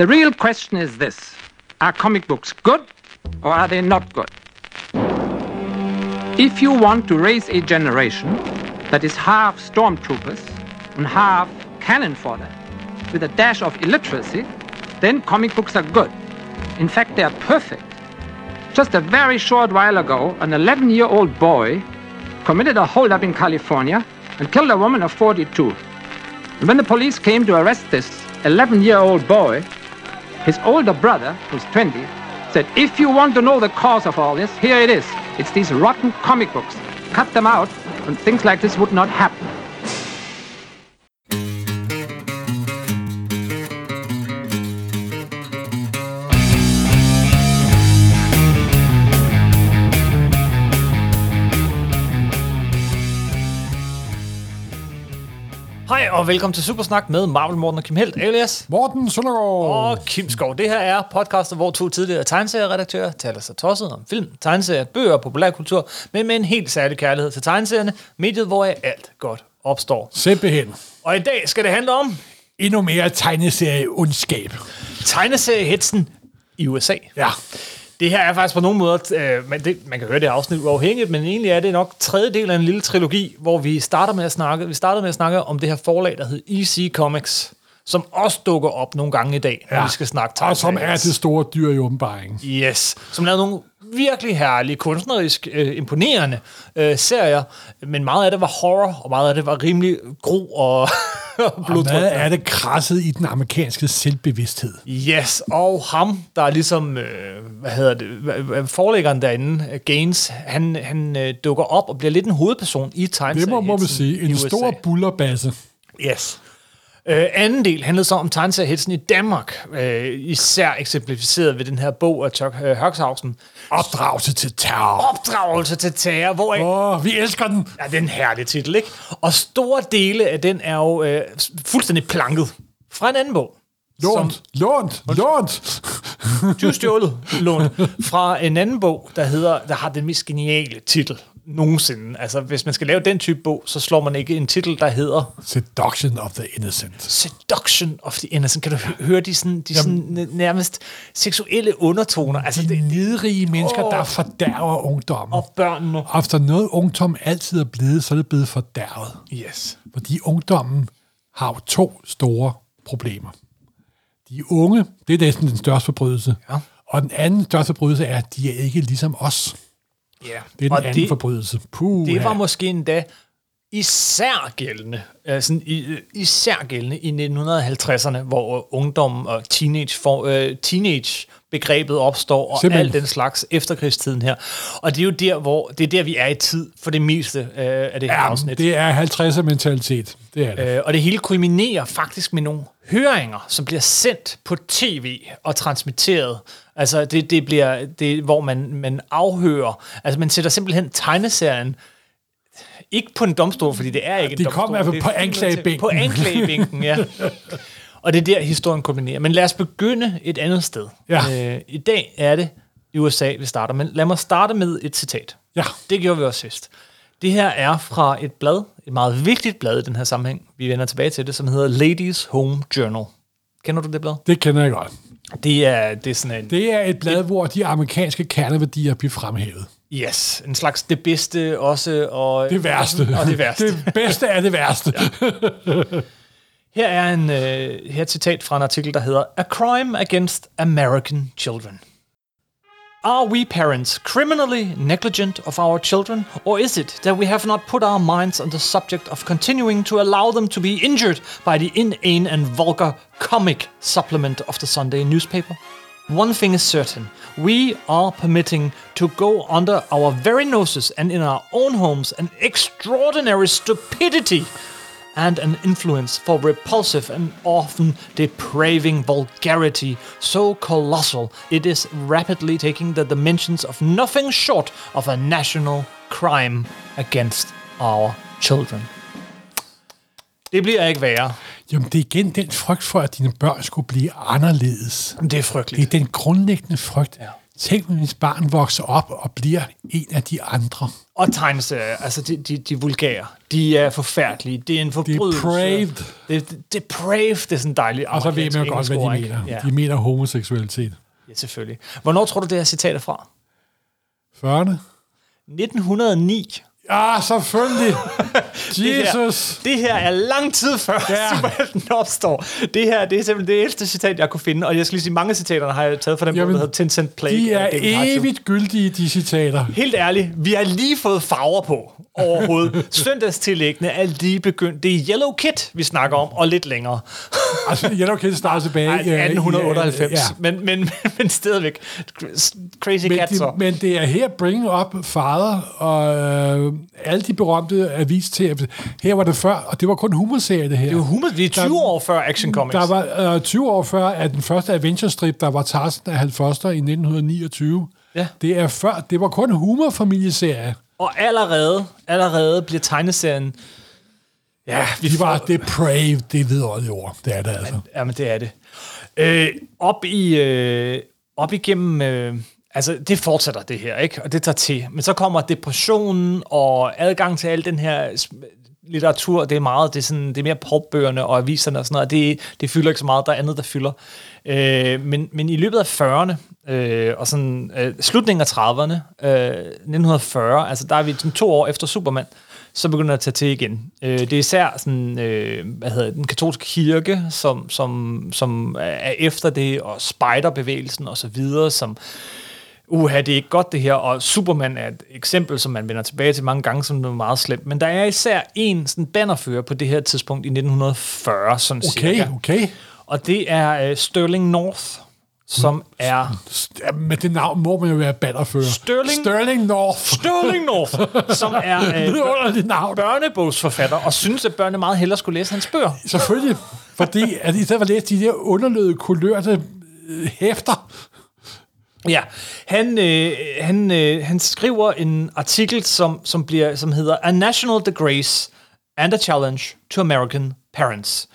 The real question is this Are comic books good or are they not good? If you want to raise a generation that is half stormtroopers and half cannon fodder with a dash of illiteracy, then comic books are good. In fact, they are perfect. Just a very short while ago, an 11 year old boy committed a holdup in California and killed a woman of 42. And when the police came to arrest this 11 year old boy, his older brother, who's 20, said, If you want to know the cause of all this, here it is. It's these rotten comic books. Cut them out, and things like this would not happen. Hej og velkommen til Supersnak med Marvel Morten og Kim Helt, alias Morten Søndergaard. og Kim Skov. Det her er podcastet, hvor to tidligere tegneserieredaktører taler sig tosset om film, tegneserier, bøger og populærkultur, men med en helt særlig kærlighed til tegneserierne, mediet, hvor alt godt opstår. Simpelthen. Og i dag skal det handle om Endnu mere tegneserie ondskab. tegneseriehetsen i USA. Ja. Det her er faktisk på nogle måder, øh, man, det, man kan høre det afsnit uafhængigt, men egentlig er det nok tredje del af en lille trilogi, hvor vi starter med at snakke, vi starter med at snakke om det her forlag, der hedder EC Comics, som også dukker op nogle gange i dag, når ja. vi skal snakke Og som er det store dyr i åbenbaringen. Yes, som lavede nogle virkelig herlige, kunstnerisk øh, imponerende øh, serier, men meget af det var horror, og meget af det var rimelig gro og, og Og blodtryk. hvad er det krasset i den amerikanske selvbevidsthed? Yes, og ham, der er ligesom, øh, hvad hedder det, forlæggeren derinde, øh, Gaines, han, han øh, dukker op og bliver lidt en hovedperson i Det tegneserien. må, må man sige. En stor bullerbasse. Yes. Øh, anden del handlede så om tegneseriehetsen i Danmark, øh, især eksemplificeret ved den her bog af Chuck øh. Opdragelse til terror. Opdragelse til terror, hvor Åh, oh, vi elsker den. Ja, det er en herlig titel, ikke? Og store dele af den er jo øh, fuldstændig planket fra en anden bog. Lånt, lånt, lånt. Du stjålet lånt fra en anden bog, der hedder, der har den mest geniale titel nogensinde. Altså, hvis man skal lave den type bog, så slår man ikke en titel, der hedder Seduction of the innocent. Seduction of the Innocent. Kan du hø- høre de, sådan, de sådan nærmest seksuelle undertoner? Altså, De det, nedrige mennesker, Åh. der fordærver ungdommen. og børnene. Efter noget ungdom altid er blevet, så er det blevet fordærvet. Yes. Fordi ungdommen har jo to store problemer. De unge, det er næsten den største forbrydelse. Ja. Og den anden største forbrydelse er, at de er ikke ligesom os. Ja. Det er den og anden det, forbrydelse. Puh, det var måske endda især gældende, øh, øh, især gældende i 1950'erne, hvor ungdom og teenage, for, øh, teenage begrebet opstår, og Simpelthen. alt den slags efterkrigstiden her. Og det er jo der, hvor det er der, vi er i tid for det meste øh, af det her ja, afsnit. det er 50'er mentalitet. Det er det. Øh, og det hele kulminerer faktisk med nogle høringer, som bliver sendt på tv og transmitteret. Altså, det, det bliver, det, hvor man, man afhører. Altså, man sætter simpelthen tegneserien ikke på en domstol, fordi det er ikke en De domstol. kom i hvert fald det på anklagebænken. På anklagebænken, ja. Og det er der, historien kulminerer. Men lad os begynde et andet sted. Ja. Øh, I dag er det i USA, vi starter. Men lad mig starte med et citat. Ja. Det gjorde vi også sidst. Det her er fra et blad, et meget vigtigt blad i den her sammenhæng. Vi vender tilbage til det, som hedder Ladies Home Journal. Kender du det blad? Det kender jeg godt. Det er, det er sådan en, Det er et blad, hvor de amerikanske kerneværdier bliver fremhævet. yes, en slags det bedste også. Og, Det værste. Og det værste. det bedste er det værste. Her er en, øh, her er et citat fra en artikel, der hedder A Crime Against American Children. Are we parents criminally negligent of our children, or is it that we have not put our minds on the subject of continuing to allow them to be injured by the inane and vulgar comic supplement of the Sunday newspaper? One thing is certain we are permitting to go under our very noses and in our own homes an extraordinary stupidity and an influence for repulsive and often depraving vulgarity so colossal it is rapidly taking the dimensions of nothing short of a national crime against our children. Det bliver ikke værre. Jamen, det er igen den frygt for, at dine børn skulle blive anderledes. Det er Det er frygteligt. den grundlæggende frygt. Ja. Tænk, hvis barn vokser op og bliver en af de andre. Og tegneserier, altså de, de, de vulgære, de er forfærdelige. Det er en forbrydelse. Depraved. Det, det, depraved, det er sådan dejligt. Og så ved man jo godt, hvad de mener. Ja. De mener homoseksualitet. ja, selvfølgelig. Hvornår tror du, det er citat er fra? 40'erne? 1909. Ja, selvfølgelig. Det her, Jesus. det her er lang tid før ja. Ja. superhelten opstår. Det her det er simpelthen det ældste citat, jeg kunne finde. Og jeg skal lige sige, mange citaterne har jeg taget fra den bog, der hedder Tencent Plague. De er evigt gyldige, de citater. Helt ærligt, vi har lige fået farver på overhovedet. Søndagstillæggene er lige begyndt. Det er Yellow Kit, vi snakker om, og lidt længere. Altså, Yellow Kid starter tilbage. Ej, øh, i, øh, 1898. Ja. Men, men, men stadigvæk. Crazy Men, Cat så. det, men det er her Bring Up Father og øh, alle de berømte avis til. Her var det før, og det var kun humorserie, det her. Det jo humor, vi er 20 Der- år før Action Comics. Der var øh, 20 år før, at den første Adventure-strip, der var Tarzan af 90'er i 1929. Ja. Det er før, det var kun humorfamilieserie. Og allerede, allerede bliver tegneserien... Ja, vi De var depraved, det er vidunderlige ord. Det er det altså. Jamen, det er det. Øh, op i... Øh, op igennem... Øh, altså, det fortsætter det her, ikke? Og det tager til. Men så kommer depressionen og adgang til al den her litteratur. Det er meget... Det er, sådan, det er mere popbøgerne og aviserne og sådan noget. Det, det fylder ikke så meget. Der er andet, der fylder. Øh, men, men i løbet af 40'erne øh, og sådan øh, slutningen af 30'erne, øh, 1940, altså der er vi sådan to år efter Superman, så begynder det at tage til igen. Øh, det er især sådan, øh, hvad hedder det, den katolske kirke, som, som, som er efter det, og spejderbevægelsen og så videre, som uha, det er ikke godt det her, og Superman er et eksempel, som man vender tilbage til mange gange, som noget meget slemt. Men der er især en sådan bannerfører på det her tidspunkt i 1940, sådan Okay, cirka. okay. Og det er øh, Sterling North, som er Ja, Med det navn må man jo være bannerfører. Sterling- Sterling North. Sterling North, som er øh, Vidunderligt navn. børnebogsforfatter, og synes, at børnene meget hellere skulle læse hans bøger. Selvfølgelig. Fordi at i stedet for at læse de der underløde, kulørte øh, hæfter, Ja, han, øh, han, øh, han skriver en artikel, som, som, bliver, som hedder A National Disgrace and a Challenge to American Parents.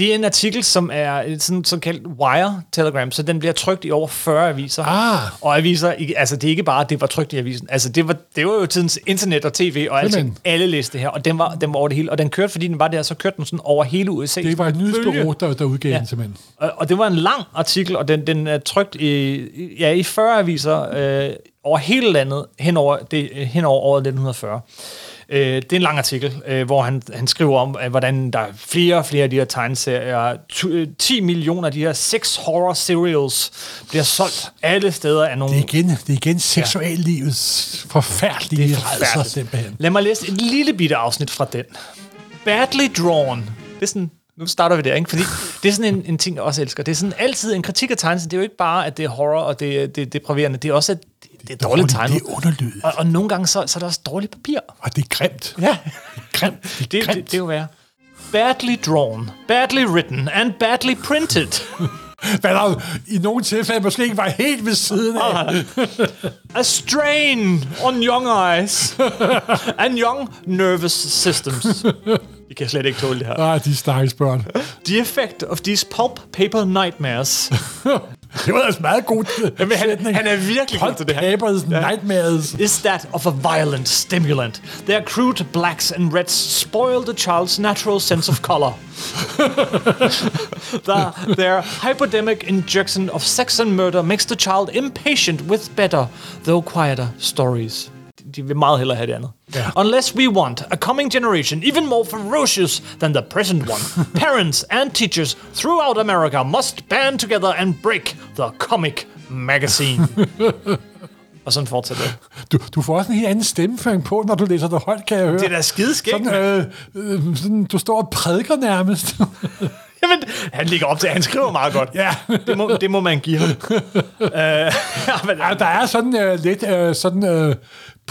Det er en artikel, som er sådan såkaldt wire-telegram, så den bliver trykt i over 40 aviser. Ah. Og aviser, altså det er ikke bare, at det var trykt i avisen. Altså det var, det var jo tidens internet og tv og. Simpelthen. Alle læste det her, og den var, den var over det hele. Og den kørte, fordi den var der, så kørte den sådan over hele USA. det var et nyhedsbureau, der, der udgav Ja. den simpelthen. Og, og det var en lang artikel, og den, den er trygt i, i- ja, i 40 aviser øh, over hele landet hen over, det, hen over året 1940. Øh, det er en lang artikel, øh, hvor han, han skriver om, øh, hvordan der er flere og flere af de her tegneserier. Øh, 10 millioner af de her sex horror serials bliver solgt alle steder af nogle... Det er igen, det er igen seksuallivets forfærdelige Det er forfærdeligt. simpelthen. Lad mig læse et lille bitte afsnit fra den. Badly drawn. Det er sådan, nu starter vi der, ikke? Fordi det er sådan en, en ting, jeg også elsker. Det er sådan altid en kritik af tegnelsen. Det er jo ikke bare, at det er horror, og det, er- det er depraverende. Det er også, at det, det er dårligt tegnet. Det er underlydet, Og, og nogle gange, så, så er der også dårligt papir. og det er grimt. Ja, Grimt. Det er det, det, grimt. det er jo. Badly drawn, badly written and badly printed. Hvad der i nogle tilfælde måske ikke var helt ved siden af. A strain on young eyes and young nervous systems. Vi kan slet ikke tåle det her. Ah, de stakkels børn. The effect of these pulp paper nightmares. Det var altså meget god Jamen, han, han er virkelig god til det her. Papers, nightmares. Is that of a violent stimulant. Their crude blacks and reds spoil the child's natural sense of color. the, their hypodermic injection of sex and murder makes the child impatient with better, though quieter, stories. De- vil meget hellere have det andet. Ja. Unless we want a coming generation even more ferocious than the present one, parents and teachers throughout America must band together and break the comic magazine. Og sådan fortsætter det. Du, du får også en helt anden stemmeføring på, når du læser det højt, kan jeg høre. Det er da skideskægt. Sådan, øh, øh, sådan, du står og prædiker nærmest. Jamen, han ligger op til, han skriver meget godt. ja. Det må, det må man give ham. uh, men, ja, der er sådan øh, lidt øh, sådan øh,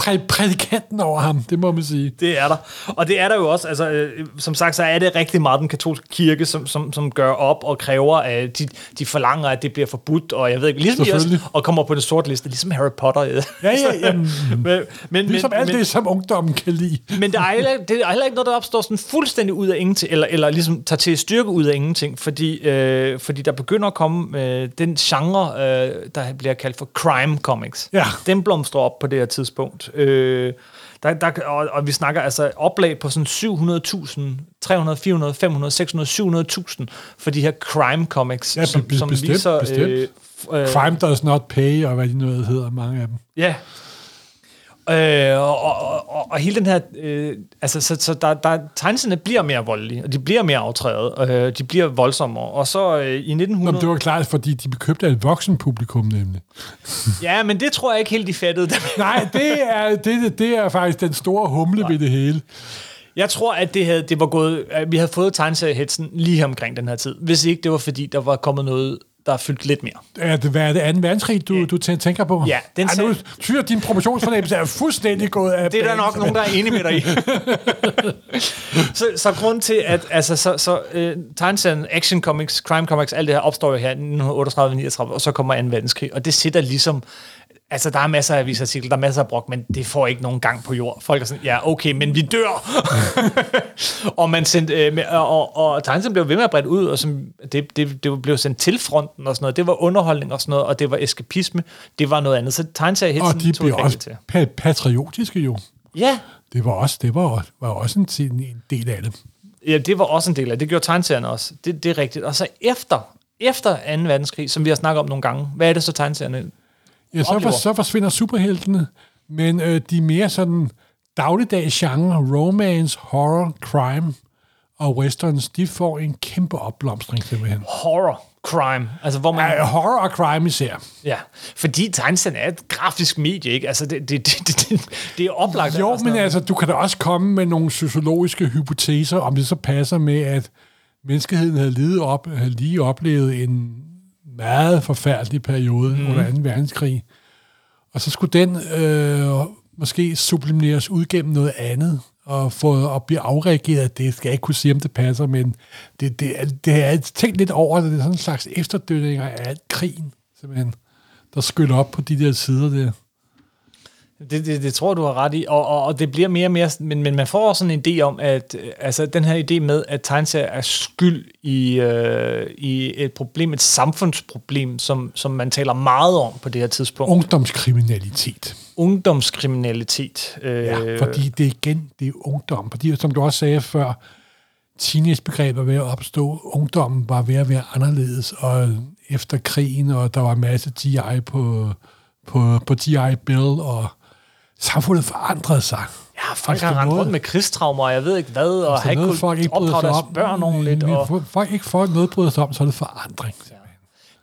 præ- prædikanten over ham, det må man sige. Det er der. Og det er der jo også, altså, øh, som sagt, så er det rigtig meget den katolske kirke, som, som, som gør op og kræver, at de, de forlanger, at det bliver forbudt, og jeg ved ikke, ligesom de også, og kommer på det sorte liste, ligesom Harry Potter. Ja, Ja, ja, men, men, ligesom men, alt men, det, som ungdommen kan lide. men der er, heller, det er heller ikke noget, der opstår sådan fuldstændig ud af ingenting, eller, eller ligesom tager til styrke ud af ingenting, fordi, øh, fordi der begynder at komme øh, den genre, øh, der bliver kaldt for crime comics. Ja. Den blomstrer op på det her tidspunkt. Øh, der, der, og, og vi snakker altså oplag på sådan 700.000, 300, 400, 500, 600, 700.000 for de her crime comics, Ja, som, som bestemt, viser... bestemt. Øh, øh, Crime does not pay, og hvad de nu hedder, mange af dem. Ja. Øh, og, og, og, og hele den her, øh, altså, så, så der, der, tegneserne bliver mere voldelige, og de bliver mere aftrædet, øh, de bliver voldsommere, og så øh, i Nå, 1900... men det var klart, fordi de blev købt af et voksen publikum, nemlig. Ja, men det tror jeg ikke helt, de fattede. Nej, det er, det, det er faktisk den store humle ved det hele. Jeg tror, at det, havde, det var gået, at vi havde fået tegneseriehetsen lige omkring den her tid, hvis ikke det var fordi, der var kommet noget, der fyldt lidt mere. Er det, hvad er det, 2. verdenskrig, du, du tæ- tænker på? Ja, den Ej, nu tyder din proportionsfornemmelse er fuldstændig gået af Det er der nok nogen, der er enige med dig i. så, så grund til, at altså, så, så, uh, action comics, crime comics, alt det her opstår jo her i 1938-39, og så kommer 2. verdenskrig, og det sætter ligesom Altså, der er masser af avisartikler, der er masser af brok, men det får ikke nogen gang på jord. Folk er sådan, ja, okay, men vi dør! og man sendte, øh, med, og, og, og blev ved med at bredt ud, og som, det, det, det blev sendt til fronten og sådan noget. Det var underholdning og sådan noget, og det var eskapisme. Det var noget andet. Så tegneserien Og de blev også til. pa- patriotiske jo. Ja, Det var også, det var, var også en, en del af det. Ja, det var også en del af det. Det gjorde tegneserierne også. Det, det er rigtigt. Og så efter, efter 2. verdenskrig, som vi har snakket om nogle gange, hvad er det så tegneserierne? Ja, så, for, så forsvinder superheltene, men øh, de mere sådan dagligdags genre, romance, horror, crime og westerns, de får en kæmpe opblomstring simpelthen. Horror, crime. Altså, hvor man... Ja, horror og crime især. Ja, fordi tegneserien er et grafisk medie, ikke? Altså, det, det, det, det, det, det er oplagt. Jo, altså, men altså, du kan da også komme med nogle sociologiske hypoteser, om det så passer med, at menneskeheden havde lige, op, havde lige oplevet en meget forfærdelig periode mm. under 2. verdenskrig. Og så skulle den øh, måske sublimeres ud gennem noget andet, og få at blive afreageret af det. Skal jeg ikke kunne sige, om det passer, men det, det, det er tænkt lidt over, det er sådan en slags efterdønninger af alt krigen, simpelthen, der skyller op på de der sider der. Det, det, det tror du har ret i, og, og, og det bliver mere og mere, men, men man får også sådan en idé om, at altså, den her idé med, at tegneserier er skyld i, øh, i et problem, et samfundsproblem, som, som man taler meget om på det her tidspunkt. Ungdomskriminalitet. Ungdomskriminalitet. Øh, Ja, fordi det igen, det er ungdom. Fordi, som du også sagde før, teenagebegrebet var ved at opstå. Ungdommen var ved at være anderledes, og efter krigen, og der var en masse GI på, på, på GI Bill, og samfundet forandrede sig. Ja, folk har rendt rundt med krigstraumer, og jeg ved ikke hvad, og har ikke kunnet opdrage deres om. børn ordentligt. Og folk ikke folk noget bryder sig om, så er det forandring.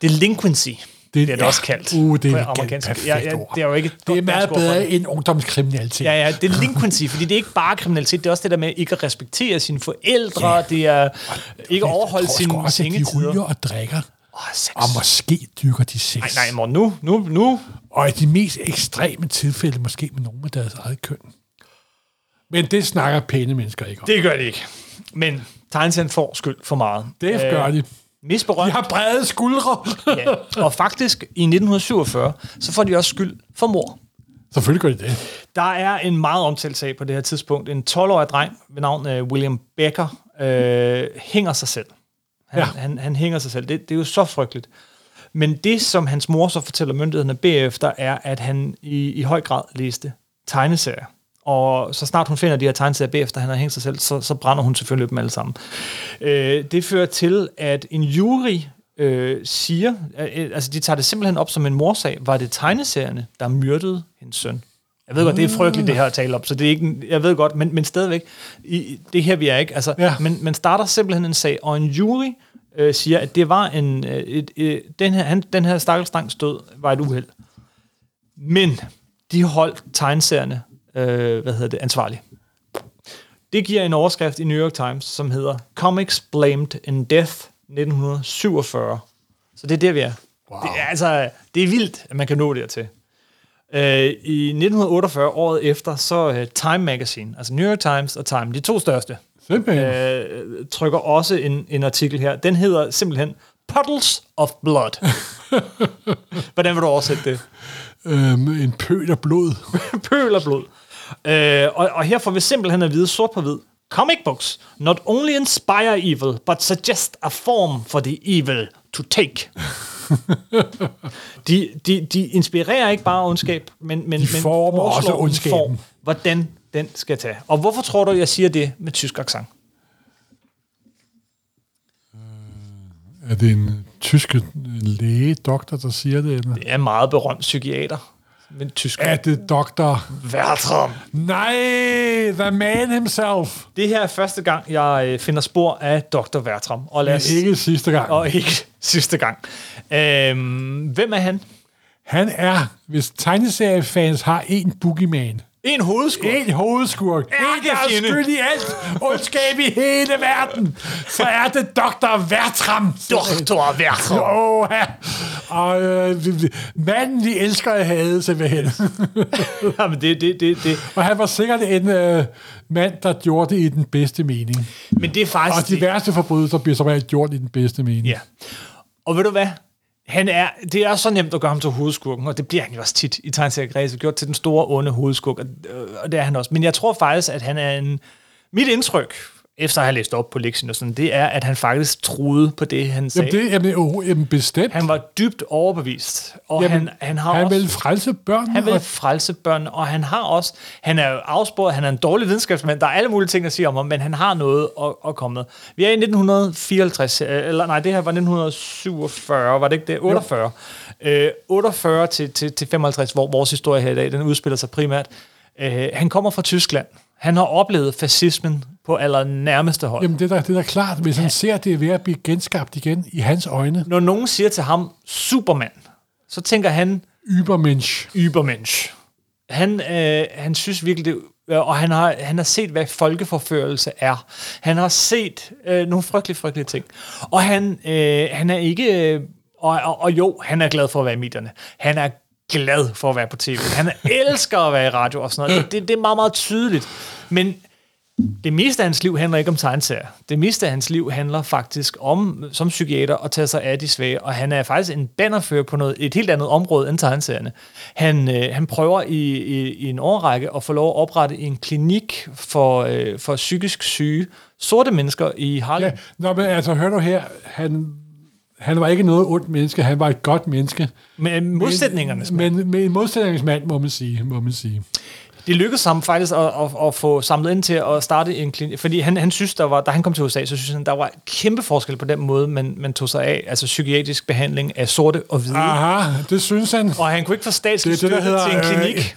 delinquency, det, det er det ja, også kaldt. Uh, det på er et amerikansk. Ja, ja, det er jo ikke et Det er meget bedre det. end ungdomskriminalitet. Ja, ja, delinquency, fordi det er ikke bare kriminalitet, det er også det der med ikke at respektere sine forældre, Ja. det er ikke at overholde Jeg tror sgu sine også, at de sengetider. ryger og drikker, Åh, sex. og måske dyrker de sex. Nej, nej, mor, nu, nu, nu. Og i de mest ekstreme tilfælde måske med nogen med deres eget køn. Men det snakker pæne mennesker ikke om. Det gør det ikke. Men tegneserien får skyld for meget. Det øh, gør de. Mest De har brede skuldre. Ja. Og faktisk i 1947, så får de også skyld for mor. Selvfølgelig gør de det. Der er en meget omtalt sag på det her tidspunkt. En 12-årig dreng ved navn øh, William Becker øh, hænger sig selv. Han, Ja. han, han hænger sig selv. Det, det er jo så frygteligt. Men det, som hans mor så fortæller myndighederne bagefter, er, at han i, i høj grad læste tegneserier. Og så snart hun finder de her tegneserier bagefter, han har hængt sig selv, så, så brænder hun selvfølgelig dem alle sammen. Øh, det fører til, at en jury øh, siger, øh, altså de tager det simpelthen op som en morsag, var det tegneserierne, der myrdede hendes søn. Jeg ved godt, det er frygteligt, det her at tale op, så det er ikke, jeg ved godt, men, men stadigvæk, i, det er her vi er ikke, altså, Ja. men man starter simpelthen en sag, og en jury øh, siger, at det var en, øh, et, et, den her, han, den her stakkels drengs død var et uheld. Men de holdt tegneserierne, øh, hvad hedder det, ansvarlige. Det giver en overskrift i New York Times, som hedder Comics Blamed in Death 1947. Så det er der, vi er. Wow. Det er, altså, det er vildt, at man kan nå dertil. Øh, I 1948, året efter, så uh, Time Magazine, altså New York Times og Time, de to største, Simpelthen. øh, trykker også en, en artikel her. Den hedder simpelthen Puddles of Blood. Hvordan vil du oversætte det? Øhm, en pøl af blod. Pøl og blod. Øh, og, og her får vi simpelthen at vide sort på hvid. Comic books not only inspire evil, but suggest a form for the evil to take. de, de, de inspirerer ikke bare ondskab, men, men, De men former foreslår også en ondskaben. form, hvordan den skal tage. Og hvorfor tror du, jeg siger det med tysk accent? Er det en tysk læge, doktor, der siger det? Eller? Det er en meget berømt psykiater med tysk. Er det doktor? Bertram. Nej, the man himself. Det her er første gang, jeg øh, finder spor af Dr. Bertram. Og lad Men os, ikke sidste gang. og ikke sidste gang. Øhm, hvem er han? Han er, hvis tegneseriefans har en boogeyman, En hovedskurk. en hovedskurk, en der er skyld i alt ondskab i hele verden, så er det Dr. Vertram. Dr. Bertram. Åh, ja. og øh, manden, vi elsker at have, simpelthen. Jamen, det, det, det, det. og han var sikkert en øh, mand, der gjorde det i den bedste mening. Men det er faktisk... Og de værste forbrydelser bliver som regel gjort i den bedste mening. Ja. Og ved du hvad? Han er, det er så nemt at gøre ham til hovedskurken, og det bliver han jo også tit i tegneseriekredse, gjort til den store, onde hovedskurk, og, øh, og det er han også. Men jeg tror faktisk, at han er en... Mit indtryk, efter at have læst op på lektien og sådan, det er, at han faktisk troede på det, han sagde. Jamen, det jamen, jo, jamen bestemt. Han var dybt overbevist, og jamen, han, han har han også... vil frelse børn. Han vil frelse børn, og han har også, han er jo afsporet, han er en dårlig videnskabsmand, der er alle mulige ting at sige om ham, men han har noget at, at komme med. Vi er i 1954, øh, eller nej, det her var 1947, var det ikke det? 48. Øh, 48 til, til, til 55, hvor vores historie her i dag, den udspiller sig primært. Øh, han kommer fra Tyskland. Han har oplevet fascismen på allernærmeste hold. Jamen, det er da, det er da klart, hvis han ser, det er ved at blive genskabt igen i hans øjne. Når nogen siger til ham, Superman, så tænker han, Übermensch. Übermensch. Han, øh, han synes virkelig, det, og han har, han har set, hvad folkeforførelse er. Han har set øh, nogle frygtelige, frygtelige ting. Og han, øh, han er ikke... Øh, og, og, og jo, han er glad for at være i medierne. Han er glad for at være på tv. Han elsker at være i radio og sådan noget. Det, det er meget, meget tydeligt. Men det meste af hans liv handler ikke om tegneserier. Det meste af hans liv handler faktisk om, som psykiater, at tage sig af de svage, og han er faktisk en bannerfører på noget, et helt andet område end tegneserierne. Han, øh, han prøver i, i, i en årrække at få lov at oprette en klinik for, øh, for psykisk syge sorte mennesker i Harlem. Ja, nå, men altså, hør du her, han, han var ikke noget ondt menneske, han var et godt menneske. Med modsætningerne. Men, men med en modsætningsmand, må man sige. Må man sige. Det lykkedes ham faktisk at, at, at få samlet ind til at starte en klinik, fordi han, han synes, der var, da han kom til USA, så synes han, der var kæmpe forskel på den måde, man, man tog sig af, altså psykiatrisk behandling af sorte og hvide. Aha, det synes han. Og han kunne ikke få statslig støtte til en klinik. Øh,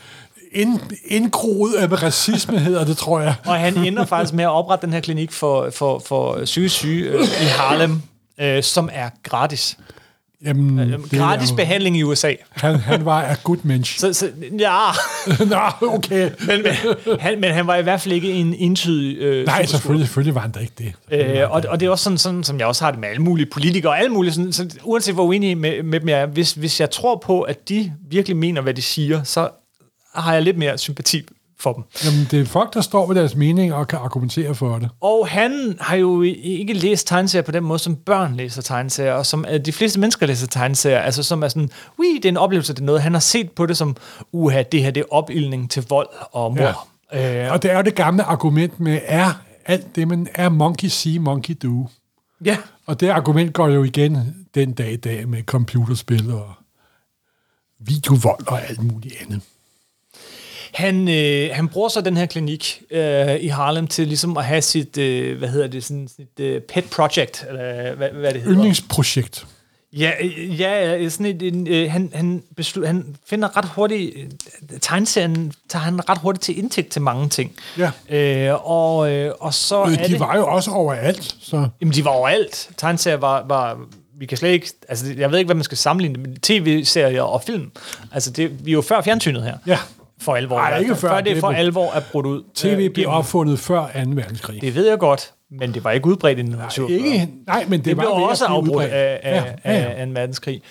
ind, indgroet af racisme hedder det, tror jeg. Og han ender faktisk med at oprette den her klinik for, for, for psykisk syge øh, i Harlem, øh, som er gratis. Jamen, Øh, Gratis jo- behandling i USA. Han, han var a good mensch. Så, så ja, Nå, okay. men, men, han, men han var i hvert fald ikke en entydig øh, Nej, selvfølgelig, selvfølgelig var han da ikke det. Øh, og, og det er også sådan, sådan, som jeg også har det med alle mulige politikere og alle mulige, sådan, så, uanset hvor uenige med, med dem jeg er, hvis, hvis jeg tror på, at de virkelig mener, hvad de siger, så har jeg lidt mere sympati for dem. Jamen, det er folk, der står ved deres mening og kan argumentere for det. Og han har jo ikke læst tegneserier på den måde, som børn læser tegneserier, og som øh, de fleste mennesker læser tegneserier, altså som er sådan, ui, det er en oplevelse, det er noget. Han har set på det som, uha, det her det er opildning til vold og mor. Ja. Øh, Og det er jo det gamle argument med, er alt det, man er monkey see, monkey do. ja, Og det argument går jo igen den dag i dag med computerspil og videovold og alt muligt andet. Han, øh, han bruger så den her klinik øh, i Harlem til ligesom at have sit, øh, hvad hedder det, sådan, sit øh, pet project, eller hvad, hvad det hedder. Yndlingsprojekt. Ja, øh, ja, sådan et, en, øh, han, han, beslu, han finder ret hurtigt, øh, tegneserien tager han ret hurtigt til indtægt til mange ting. Ja. Øh, og, øh, og så er Øh, det... De var jo også overalt, så... Jamen, de var overalt. Tegneserier var, var... Vi kan slet ikke... Altså, jeg ved ikke, hvad man skal sammenligne det med. TV-serier og film. Altså, det, vi er jo før fjernsynet her. Ja, For alvor. Nej, ikke før. før det Det for alvor er brudt ud. TV øh, blev opfundet før 2. verdenskrig. Det ved jeg godt, men det var ikke udbredt i 1947. Ikke, nej, men det, Det var blev også afbrudt af, af, ja, ja, ja. af en verdenskrig.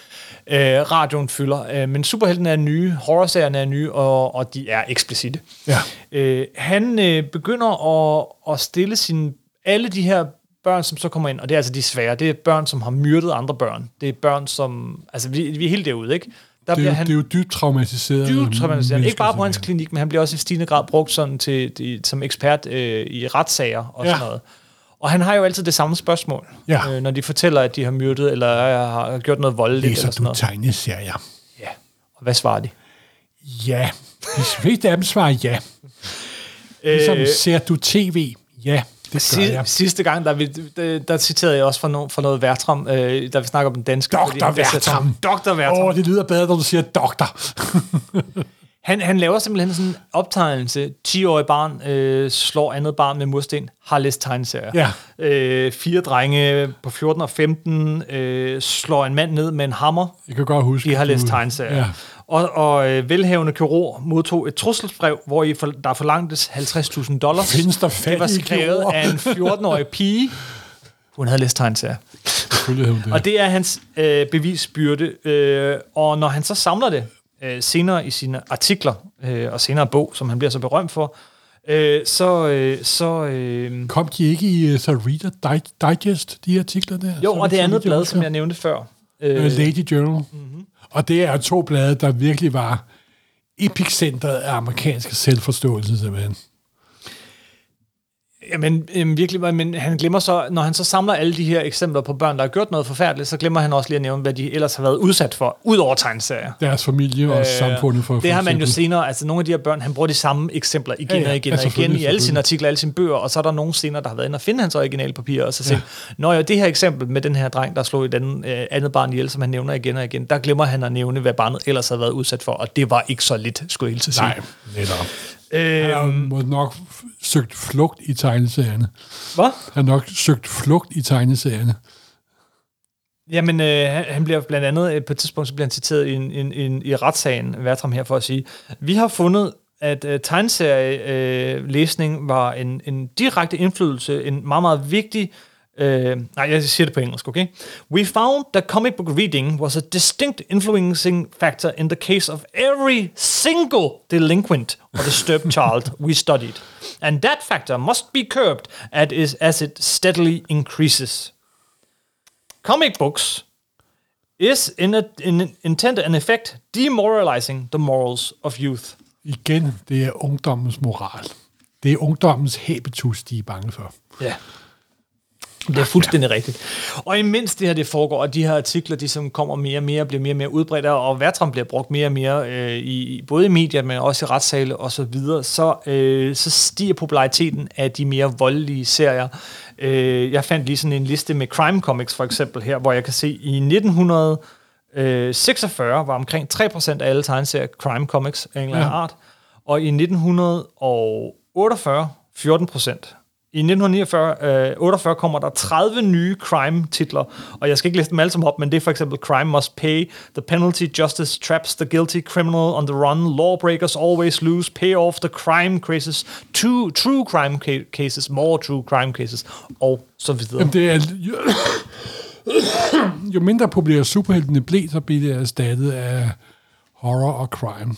Øh, radioen fylder, øh, men superheltene er nye, horrorserierne er nye, og, og de er eksplicite. Ja. Øh, han øh, begynder at, at stille sine, alle de her børn, som så kommer ind, og det er altså de svære, det er børn, som har myrdet andre børn. Det er børn, som... Altså, vi, vi er helt derude, ikke? Der Det, er, jo, han det er jo dybt traumatiseret. dybt traumatiserende. Ikke bare på hans klinik, men han bliver også i stigende grad brugt sådan til, til, som ekspert øh, i retssager og Ja. sådan noget. Og han har jo altid det samme spørgsmål, Ja. øh, når de fortæller, at de har myrdet, eller øh, har gjort noget voldeligt, Læser eller sådan du noget. tegneserier? Ja. Og hvad svarer de? Ja. De fleste af dem svarer ja. Ligesom, Øh, ser du tv? Ja, det Si- jeg. sidste gang, der, vi, der, der citerede jeg også for, no, for noget Vertram, øh, da vi snakker om den danske. Dr. Vertram. Dr. Vertram. Åh, oh, det lyder bedre, når du siger doktor. Han, han laver simpelthen sådan en optegnelse. 10-årig barn øh, slår andet barn med mursten, har læst tegneserier. Ja. Øh, fire drenge på 14 og 15 øh, slår en mand ned med en hammer. Jeg kan godt huske. De har læst tegneserier. Ja. Og, og øh, velhavende kirurg modtog et trusselsbrev, hvor I for, der forlangtes 50.000 dollars. Findes der Det var skrevet af en 14-årig pige. Hun havde læst tegneserier. Det. Og det er hans øh, bevisbyrde. Øh, og når han så samler det øh, senere i sine artikler, øh, og senere bog, som han bliver så berømt for, øh, så... Øh, så øh, Kom de ikke i uh, så Reader Di- Digest, de artikler der? jo, og det andet blad, som jeg nævnte før. Øh, Øh, Lady Journal. Mm-hmm. Og det er to blade, der virkelig var epicentret af amerikansk selvforståelse, simpelthen. Jamen, jamen virkelig, men han glemmer så, når han så samler alle de her eksempler på børn, der har gjort noget forfærdeligt, så glemmer han også lige at nævne, hvad de ellers har været udsat for, ud over tegneserier. Deres familie og øh, samfundet for Det har man jo senere, altså nogle af de her børn, han bruger de samme eksempler igen Ja, ja, og igen Ja, og igen i alle sine artikler, alle sine bøger, og så er der nogen senere, der har været inde og finde hans originalpapir, og så siger, ja. når jo det her eksempel med den her dreng, der slog et andet, øh, andet barn ihjel, som han nævner igen og igen, der glemmer han at nævne, hvad barnet ellers havde været udsat for, og det var ikke så lidt, skulle jeg hilse sige. Nej, netop. Han har Øh, må nok søgt flugt i tegneserierne. hvad? Han har nok søgt flugt i tegneserierne. Jamen, øh, han, han bliver blandt andet, øh, på et tidspunkt, så bliver han citeret i, en, en, en, i retssagen, Vertram her, for at sige, vi har fundet, at øh, tegneserielæsning øh, læsning var en, en direkte indflydelse, en meget, meget vigtig Øh, nej, jeg siger det på engelsk, okay? We found that comic book reading was a distinct influencing factor in the case of every single delinquent or disturbed child we studied. And that factor must be curbed as, is, as it steadily increases. Comic books is in, a, in intent and effect demoralizing the morals of youth. Igen, det er ungdommens moral. Det er ungdommens habitus, de er bange for. Ja. Det er fuldstændig ja. rigtigt. Og imens det her det foregår, og de her artikler, de som kommer mere og mere, bliver mere og mere udbredt, og Vertram bliver brugt mere og mere, øh, i, både i medier, men også i retssale og så videre, så, øh, så stiger populariteten af de mere voldelige serier. Øh, jeg fandt lige sådan en liste med crime comics for eksempel her, hvor jeg kan se, i 1946 var omkring 3% af alle tegneserier crime comics af en eller anden Ja. art, og i 1948 14 procent. I 1949 øh, 48 kommer der 30 nye crime-titler, og jeg skal ikke læse dem alle sammen op, men det er for eksempel Crime Must Pay, The Penalty Justice Traps the Guilty Criminal on the Run, Lawbreakers Always Lose, Pay Off the Crime Cases, two, True Crime ca- Cases, More True Crime Cases, og så videre. Jamen, det er, jo, jo mindre populære superheltene blev, så blev det erstattet af horror og crime.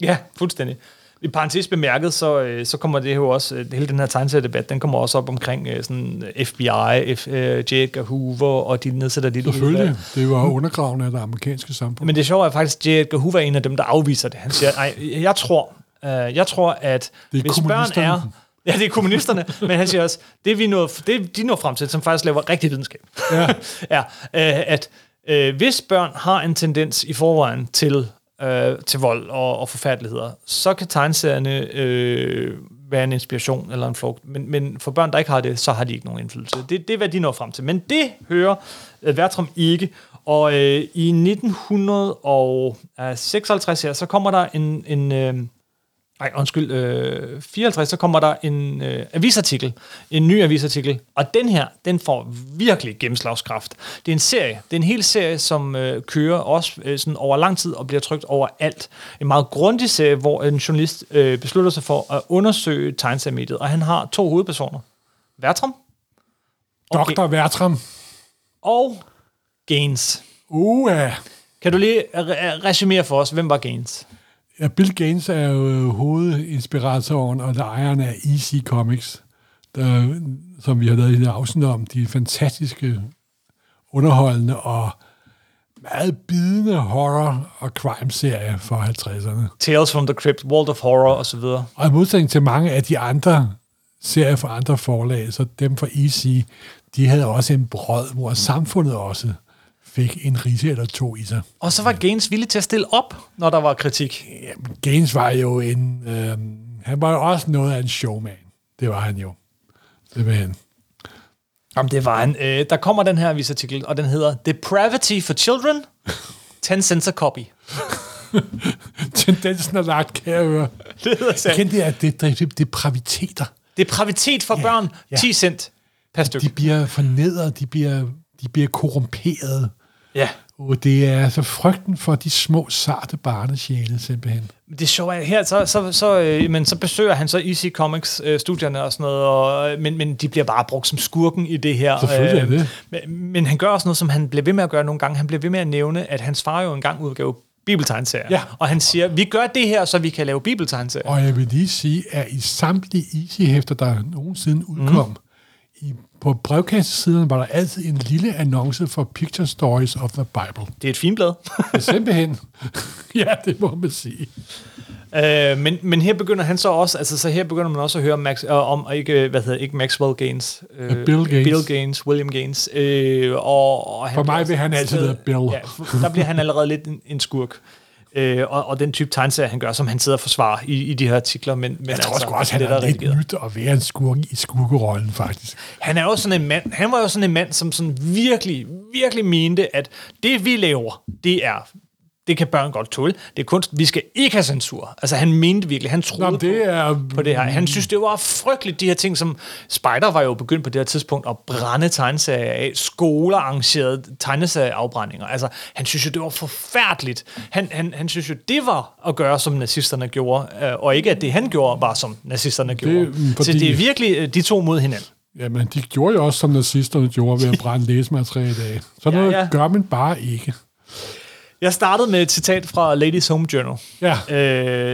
Ja, fuldstændig. I parentes bemærket, så, øh, så kommer det jo også, øh, hele den her tegneseriedebat, den kommer også op omkring øh, sådan FBI, F, øh, J. Edgar Hoover, og de nedsætter de Selvfølgelig. Det var undergravende af det amerikanske samfund. Men det sjove er faktisk, at J. Edgar Hoover er en af dem, der afviser det. Han siger, nej, jeg tror, øh, jeg tror, at Det hvis børn er... Ja, det er kommunisterne, men han siger også, det, vi når, det de når frem til, som faktisk laver rigtig videnskab, Ja. er, øh, at øh, hvis børn har en tendens i forvejen til, øh, til vold og, og forfærdeligheder, så kan tegneserierne øh, være en inspiration eller en flugt. Men, men for børn, der ikke har det, så har de ikke nogen indflydelse. Det, det er, hvad de når frem til. Men det hører øh, Vertram ikke. Og øh, i 1956 øh, her, så kommer der en, en øh, Nej, undskyld, øh, 54, så kommer der en øh, avisartikel, en ny avisartikel, og den her, den får virkelig gennemslagskraft. Det er en serie, det er en hel serie, som øh, kører også øh, sådan over lang tid og bliver trykt over alt. En meget grundig serie, hvor en journalist øh, beslutter sig for at undersøge tegnseriemediet, og han har to hovedpersoner. Bertram. og Dr. Vertram. Og Gaines. Uha. Kan du lige re- resumere for os, hvem var Gaines? Ja, Bill Gaines er jo øh, hovedinspiratoren og der ejeren af EC Comics, der, som vi har lavet i det afsnit om. De fantastiske, underholdende og meget bidende horror- og crime-serier fra 50'erne. Tales from the Crypt, World of Horror osv. Og i modsætning til mange af de andre serier fra andre forlag, så dem fra EC, de havde også en brød, hvor samfundet også fik en rise eller to i sig. Og så var Gaines villig til at stille op, når der var kritik. Jamen, Gaines var jo en... Øh, han var jo også noget af en showman. Det var han jo. Simpelthen. Jamen, det var han. Øh, der kommer den her avisartikel, og den hedder Depravity for Children, 10 cents a copy. Tendensen er lagt, kan jeg høre. Det hedder Jeg kendte det, at det, det, det, det er praviteter. Depravitet for Ja, børn, ja. 10 cent per stykke. De bliver fornedret, de bliver, de bliver korrumperet. Ja. Og det er altså frygten for de små, sarte barnesjæle, simpelthen. Det sjove er, her så, så, så, øh, men så besøger han så EC Comics øh, studierne og sådan noget, og, men, men de bliver bare brugt som skurken i det her. Selvfølgelig er det. Men, men han gør også noget, som han bliver ved med at gøre nogle gange. Han bliver ved med at nævne, at hans far jo engang udgav bibeltegnserier. Ja. Og han siger, vi gør det her, så vi kan lave bibeltegnserier. Og jeg vil lige sige, at i samtlige Easy-hæfter, der nogensinde udkom, mm. På brevkassesiden var der altid en lille annonce for Picture Stories of the Bible. Det er et fint blad. Simpelthen. ja, det må man sige. Øh, men, men her begynder han så også, altså så her begynder man også at høre Max, øh, om, ikke, hvad hedder ikke Maxwell Gaines, øh, Bill Gaines. Bill Gaines, William Gaines, øh, og, og han For mig også vil han altid være Bill. Ja, der bliver han allerede lidt en, en skurk. Øh, og, og den type tegneserie, han gør, som han sidder og forsvarer i, i de her artikler. Men, men Jeg tror altså, sgu også, han det, der er lidt redigeret. nyt at være en skurk i skurkerollen, faktisk. Han er jo sådan en mand, han var jo sådan en mand, som sådan virkelig, virkelig mente, at det vi laver, det er det kan børn godt tåle. Det er kunst. Vi skal ikke have censur. Altså, han mente virkelig, han troede Nå, det på, er... på det her. Han synes, det var frygteligt, de her ting, som Spider var jo begyndt på det her tidspunkt at brænde tegneserier af. Skoler arrangerede tegneserieafbrændinger. Altså, han synes jo, det var forfærdeligt. Han, han, han synes jo, det var at gøre, som nazisterne gjorde, øh, og ikke, at det han gjorde, var som nazisterne gjorde. mm, Så fordi- det er virkelig øh, de to mod hinanden. Jamen, de gjorde jo også, som nazisterne gjorde ved at brænde læsemateriale af. Så Ja, noget ja. gør man bare ikke. Jeg startede med et citat fra Ladies Home Journal. Ja.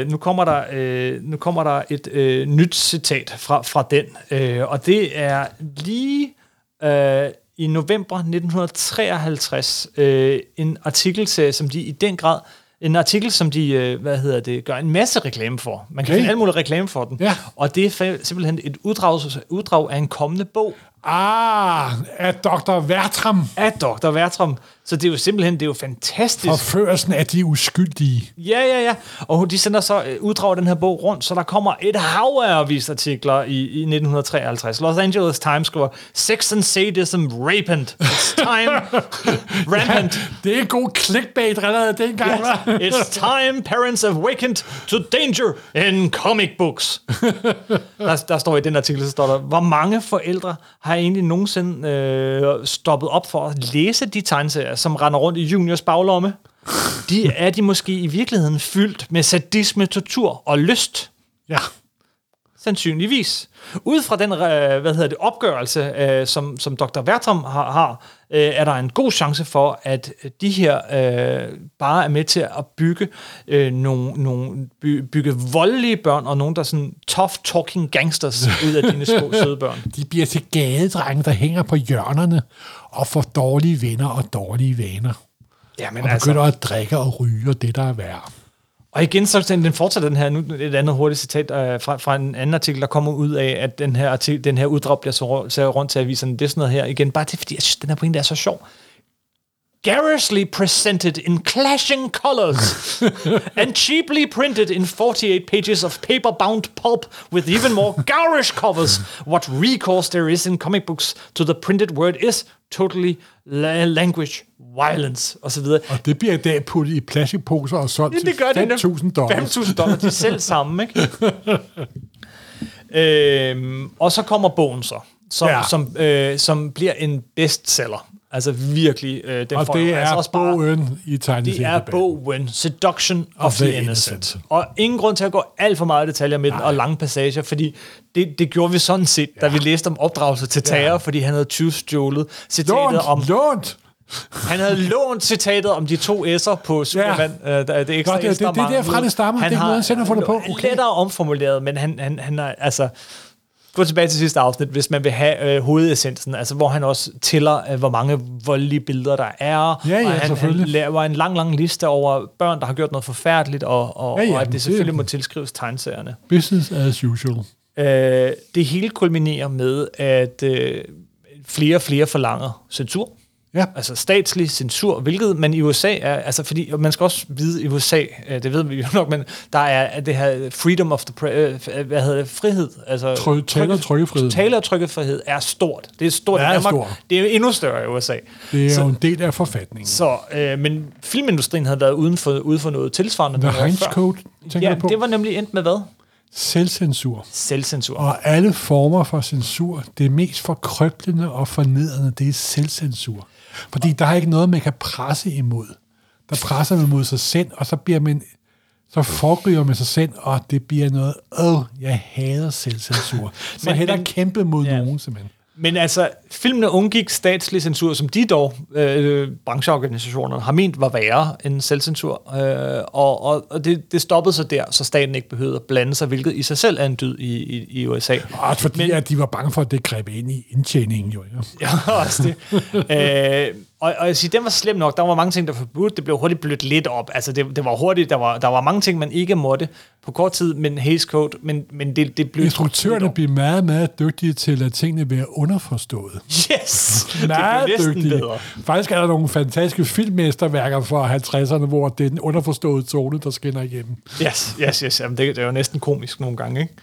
Øh, nu, kommer der, øh, nu kommer der et øh, nyt citat fra, fra den, øh, og det er lige øh, i november 1953 øh, en artikelserie, som de i den grad en artikel, som de, øh, hvad hedder det, gør en masse reklame for. Man kan Okay. finde alle mulige reklame for den. Ja. Og det er simpelthen et uddrag, uddrag af en kommende bog Ah, af Dr. Vertram. af Dr. Vertram. Så det er jo simpelthen, det er jo fantastisk. Forførelsen af de uskyldige. Ja, ja, ja. Og de sender så øh, uddrag den her bog rundt, så der kommer et hav af avisartikler i, i 1953. Los Angeles Times skriver, Sex and sadism rampant. It's time. rampant. Det er god clickbait allerede dengang, hva'? It's time parents have awakened to danger in comic books. der, der står i den artikel, så står der, hvor mange forældre har egentlig nogensinde øh, stoppet op for at læse de tegneserier, som render rundt i juniors baglomme? De er de måske i virkeligheden fyldt med sadisme, tortur og lyst. Ja. Sandsynligvis. Ud fra den øh, hvad hedder det, opgørelse, øh, som, som Dr. Bertram har, har øh, er der en god chance for, at de her øh, bare er med til at bygge øh, nogle, nogle by, bygge voldelige børn, og nogle, der er sådan tough talking gangsters ud af dine små søde børn. De bliver til gadedrenge, der hænger på hjørnerne og får dårlige venner og dårlige vaner. Jamen, Og begynder at drikke og ryge, og det der er værd. Og igen, så den, den fortsætter den her, nu et andet hurtigt citat øh, fra, fra en anden artikel, der kommer ud af, at den her, artikel, den her uddrag bliver så, så rundt til aviserne. Det er sådan noget her igen, bare det, fordi jeg synes, den her pointe er så sjov. Garishly presented in clashing colors and cheaply printed in 48 pages of paper-bound pulp with even more garish covers. What recourse there is in comic books to the printed word is totally la- language, violence, og så videre. Og det bliver i dag puttet i plastikposer og solgt Ja, det gør til 5.000 dollars. 5.000 dollars, de selv sammen, ikke? øhm, og så kommer bogen så, som. Ja. som, øh, som bliver en bestseller. Altså virkelig. Øh, den Og får det jo altså er også bare- bogen i Det er bogen Seduction of, Of the, the innocent. Innocent. Og ingen grund til at gå alt for meget i detaljer med den, og lange passager, fordi det, det gjorde vi sådan set, ja. da vi læste om opdragelse til ja. fordi han havde tyvstjålet citatet Lånt, om... lånt! Han havde lånt citatet om de to S'er på Superman. Ja. Øh, det, det, ekstra Godt, det- det- det er Esther derfra, det stammer. Han Det er noget, han har fundet på. Okay. lettere omformuleret, men han, han, han er altså... Gå tilbage til sidste afsnit, hvis man vil have øh, hovedessensen, altså hvor han også tæller, øh, hvor mange voldelige billeder der er. Ja, ja, og han, han laver en lang, lang liste over børn, der har gjort noget forfærdeligt, og, og, Ja, ja, og at det selvfølgelig det- må tilskrives tegneserierne. Business as usual. Øh, det hele kulminerer med, at øh, flere og flere forlanger censur. Ja. Altså statslig censur, hvilket man i USA er, altså fordi, man skal også vide i USA, øh, det ved vi jo nok, men der er det her freedom of the, pre, øh, hvad hedder det, frihed, altså Tryk- tale- og trykkefrihed. Tale- og trykkefrihed er stort. Det er stort Det i er Danmark. stort. Det er jo endnu større i USA. Det er Så- jo en del af forfatningen. Så, øh, men filmindustrien havde været uden for, uden for noget tilsvarende. The Heinz. Code, tænker Ja, på. det var nemlig endt med hvad? Selvcensur. Selvcensur. Og alle former for censur, det mest forkrøblende og fornedrende, det er selvcensur. Fordi der er ikke noget, man kan presse imod. Der presser man mod sig selv, og så bliver man så foregriber man sig selv, og det bliver noget, åh, jeg hader selvcensur. Så Men- heller men- kæmpe mod ja. nogen, simpelthen. Men altså, filmene undgik statslig censur, som de dog, øh, brancheorganisationerne, har ment var værre end selvcensur. Øh, og og, og det, det stoppede sig der, så staten ikke behøvede at blande sig, hvilket i sig selv er en dyd i, i, i USA. Også fordi, Men, at de var bange for, at det greb ind i indtjeningen, jo. Ja. Ja, også det. øh, og, og jeg siger, den var slem nok. Der var mange ting, der var forbudt. Det blev hurtigt blødt lidt op. Altså, det, det var hurtigt. Der var, der var mange ting, man ikke måtte på kort tid, men Hays Code, men, men det, det blev... Instruktørerne blev meget, meget dygtige til at tingene være underforstået. Yes! det Meget næsten dygtige. bedre. Faktisk er der nogle fantastiske filmmesterværker fra 50'erne, hvor det er den underforståede tone, der skinner igennem. Yes, yes, yes. Jamen, det, det er jo næsten komisk nogle gange, ikke?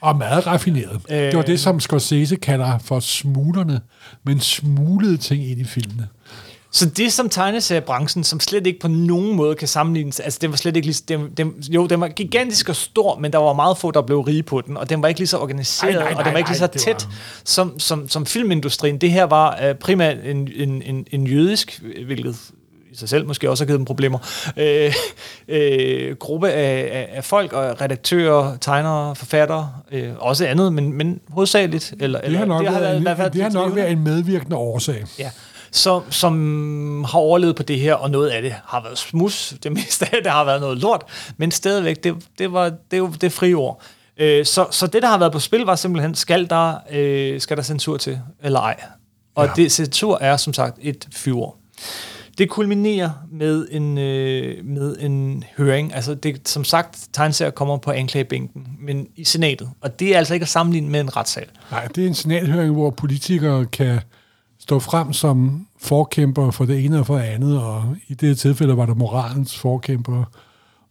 Og meget raffineret. Øh, det var det, som Scorsese kalder for smuglerne, men smuglede ting ind i filmene. Så det som tegneseriebranchen, som slet ikke på nogen måde kan sammenlignes, altså det var slet ikke lige, den, den, jo, den var gigantisk og stor, men der var meget få, der blev rige på den, og den var ikke lige så organiseret, Ej, nej, og den var nej, ikke lige så nej, tæt var- som, som, som filmindustrien. Det her var uh, primært en, en, en, en jødisk, hvilket sig selv måske også har givet dem problemer, øh, øh, gruppe af, af, folk og redaktører, tegnere, forfattere, øh, også andet, men, men hovedsageligt. Eller, Det har nok, det har været, været, en, fald det har nok været en medvirkende årsag. Ja, som, som har overlevet på det her, og noget af det har været smus, det meste af det har været noget lort, men stadigvæk, det, det var det, jo det frie ord. Øh, så, så det, der har været på spil, var simpelthen, skal der, øh, skal der censur til, eller ej? Og ja. Det, censur er som sagt et fyord. Det kulminerer med en, øh, med en høring. Altså, det, som sagt, tegneserier kommer på anklagebænken, men i senatet. Og det er altså ikke at sammenligne med en retssal. Nej, det er en senathøring, hvor politikere kan stå frem som forkæmper for det ene og for det andet, og i det her tilfælde var der moralens forkæmper,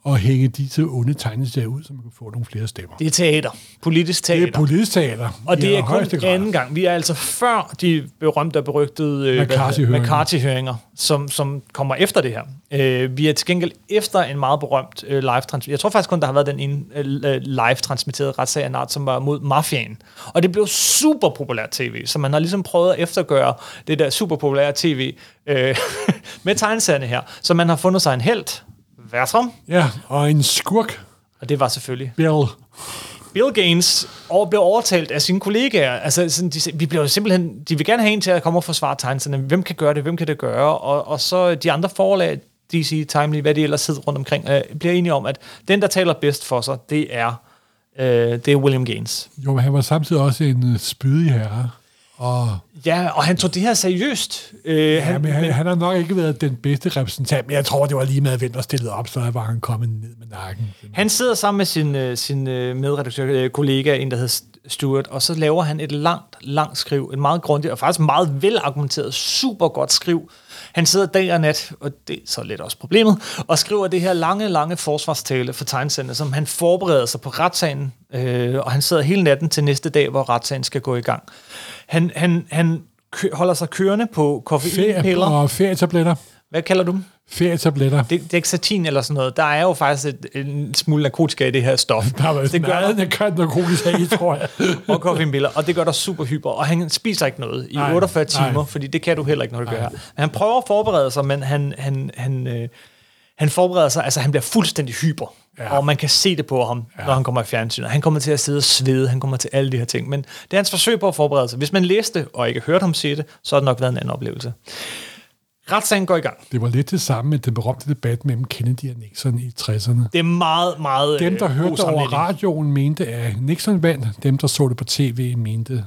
og hænge til onde tegneserier ud, så man kan få nogle flere stemmer. Det er teater. Politisk teater. Det er politisk teater. Og det er kun anden gang. Vi er altså før de berømte og berygtede øh, McCarthy-høringer. McCarthy-høringer, som, som kommer efter det her. Øh, vi er til gengæld efter en meget berømt øh, live transmission. Jeg tror faktisk kun, der har været den ene øh, live transmitteret retssag af en art, som var mod mafiaen. Og det blev super populært tv, så man har ligesom prøvet at eftergøre det der super populære tv øh, med tegneserierne her. Så man har fundet sig en held, Bertram, Ja, og en skurk, og det var selvfølgelig Bill. Bill Gaines og blev overtalt af sine kollegaer. Altså, sådan, de, vi bliver jo simpelthen, de vil gerne have en til at komme og forsvare tegneserne. Hvem kan gøre det? Hvem kan det gøre? Og, og så de andre forlag, DC, Timely, hvad de ellers sidder rundt omkring, øh, bliver enige om, at den, der taler bedst for sig, det er, øh, det er William Gaines. Jo, han var samtidig også en øh, spydig herre. Og Ja, og han tog det her seriøst. Øh, ja, han, men han, han har nok ikke været den bedste repræsentant, men jeg tror, det var lige med, hvem der stillede op, så var han kommet ned med nakken. Han sidder sammen med sin, øh, sin øh, medredaktør, øh, kollega, en der hedder Stewart, og så laver han et langt, langt skriv, et meget grundigt og faktisk meget velargumenteret, super godt skriv. Han sidder dag og nat, og det er så lidt også problemet, og skriver det her lange, lange forsvarstale for tegnsenderne, som han forbereder sig på retssagen, øh, og han sidder hele natten til næste dag, hvor retssagen skal gå i gang. Han, han, han holder sig kørende på koffeinpiller. og ferietabletter. Hvad kalder du dem? Ferietabletter. Det, Dexatin eller sådan noget. Der er jo faktisk et, en smule narkotika i det her stof. Der var det gør der kan narkotisk af i, tror jeg. og koffeinpiller, og det gør dig super hyper. Og han spiser ikke noget i Nej, 48 timer, nej. fordi det kan du heller ikke, når du gør her. Han prøver at forberede sig, men han, han, han, øh, han forbereder sig, altså han bliver fuldstændig hyper. Ja. Og man kan se det på ham, ja. når han kommer i fjernsynet. Han kommer til at sidde og svede, han kommer til alle de her ting. Men det er hans forsøg på at forberede sig. Hvis man læste og ikke hørte ham sige det, så har det nok været en anden oplevelse. Retssagen går i gang. Det var lidt det samme med den berømte debat mellem Kennedy og Nixon i 60'erne. Det er meget, meget Dem, der øh, hørte over radioen, mente, at Nixon vandt. Dem, der så det på tv, mente,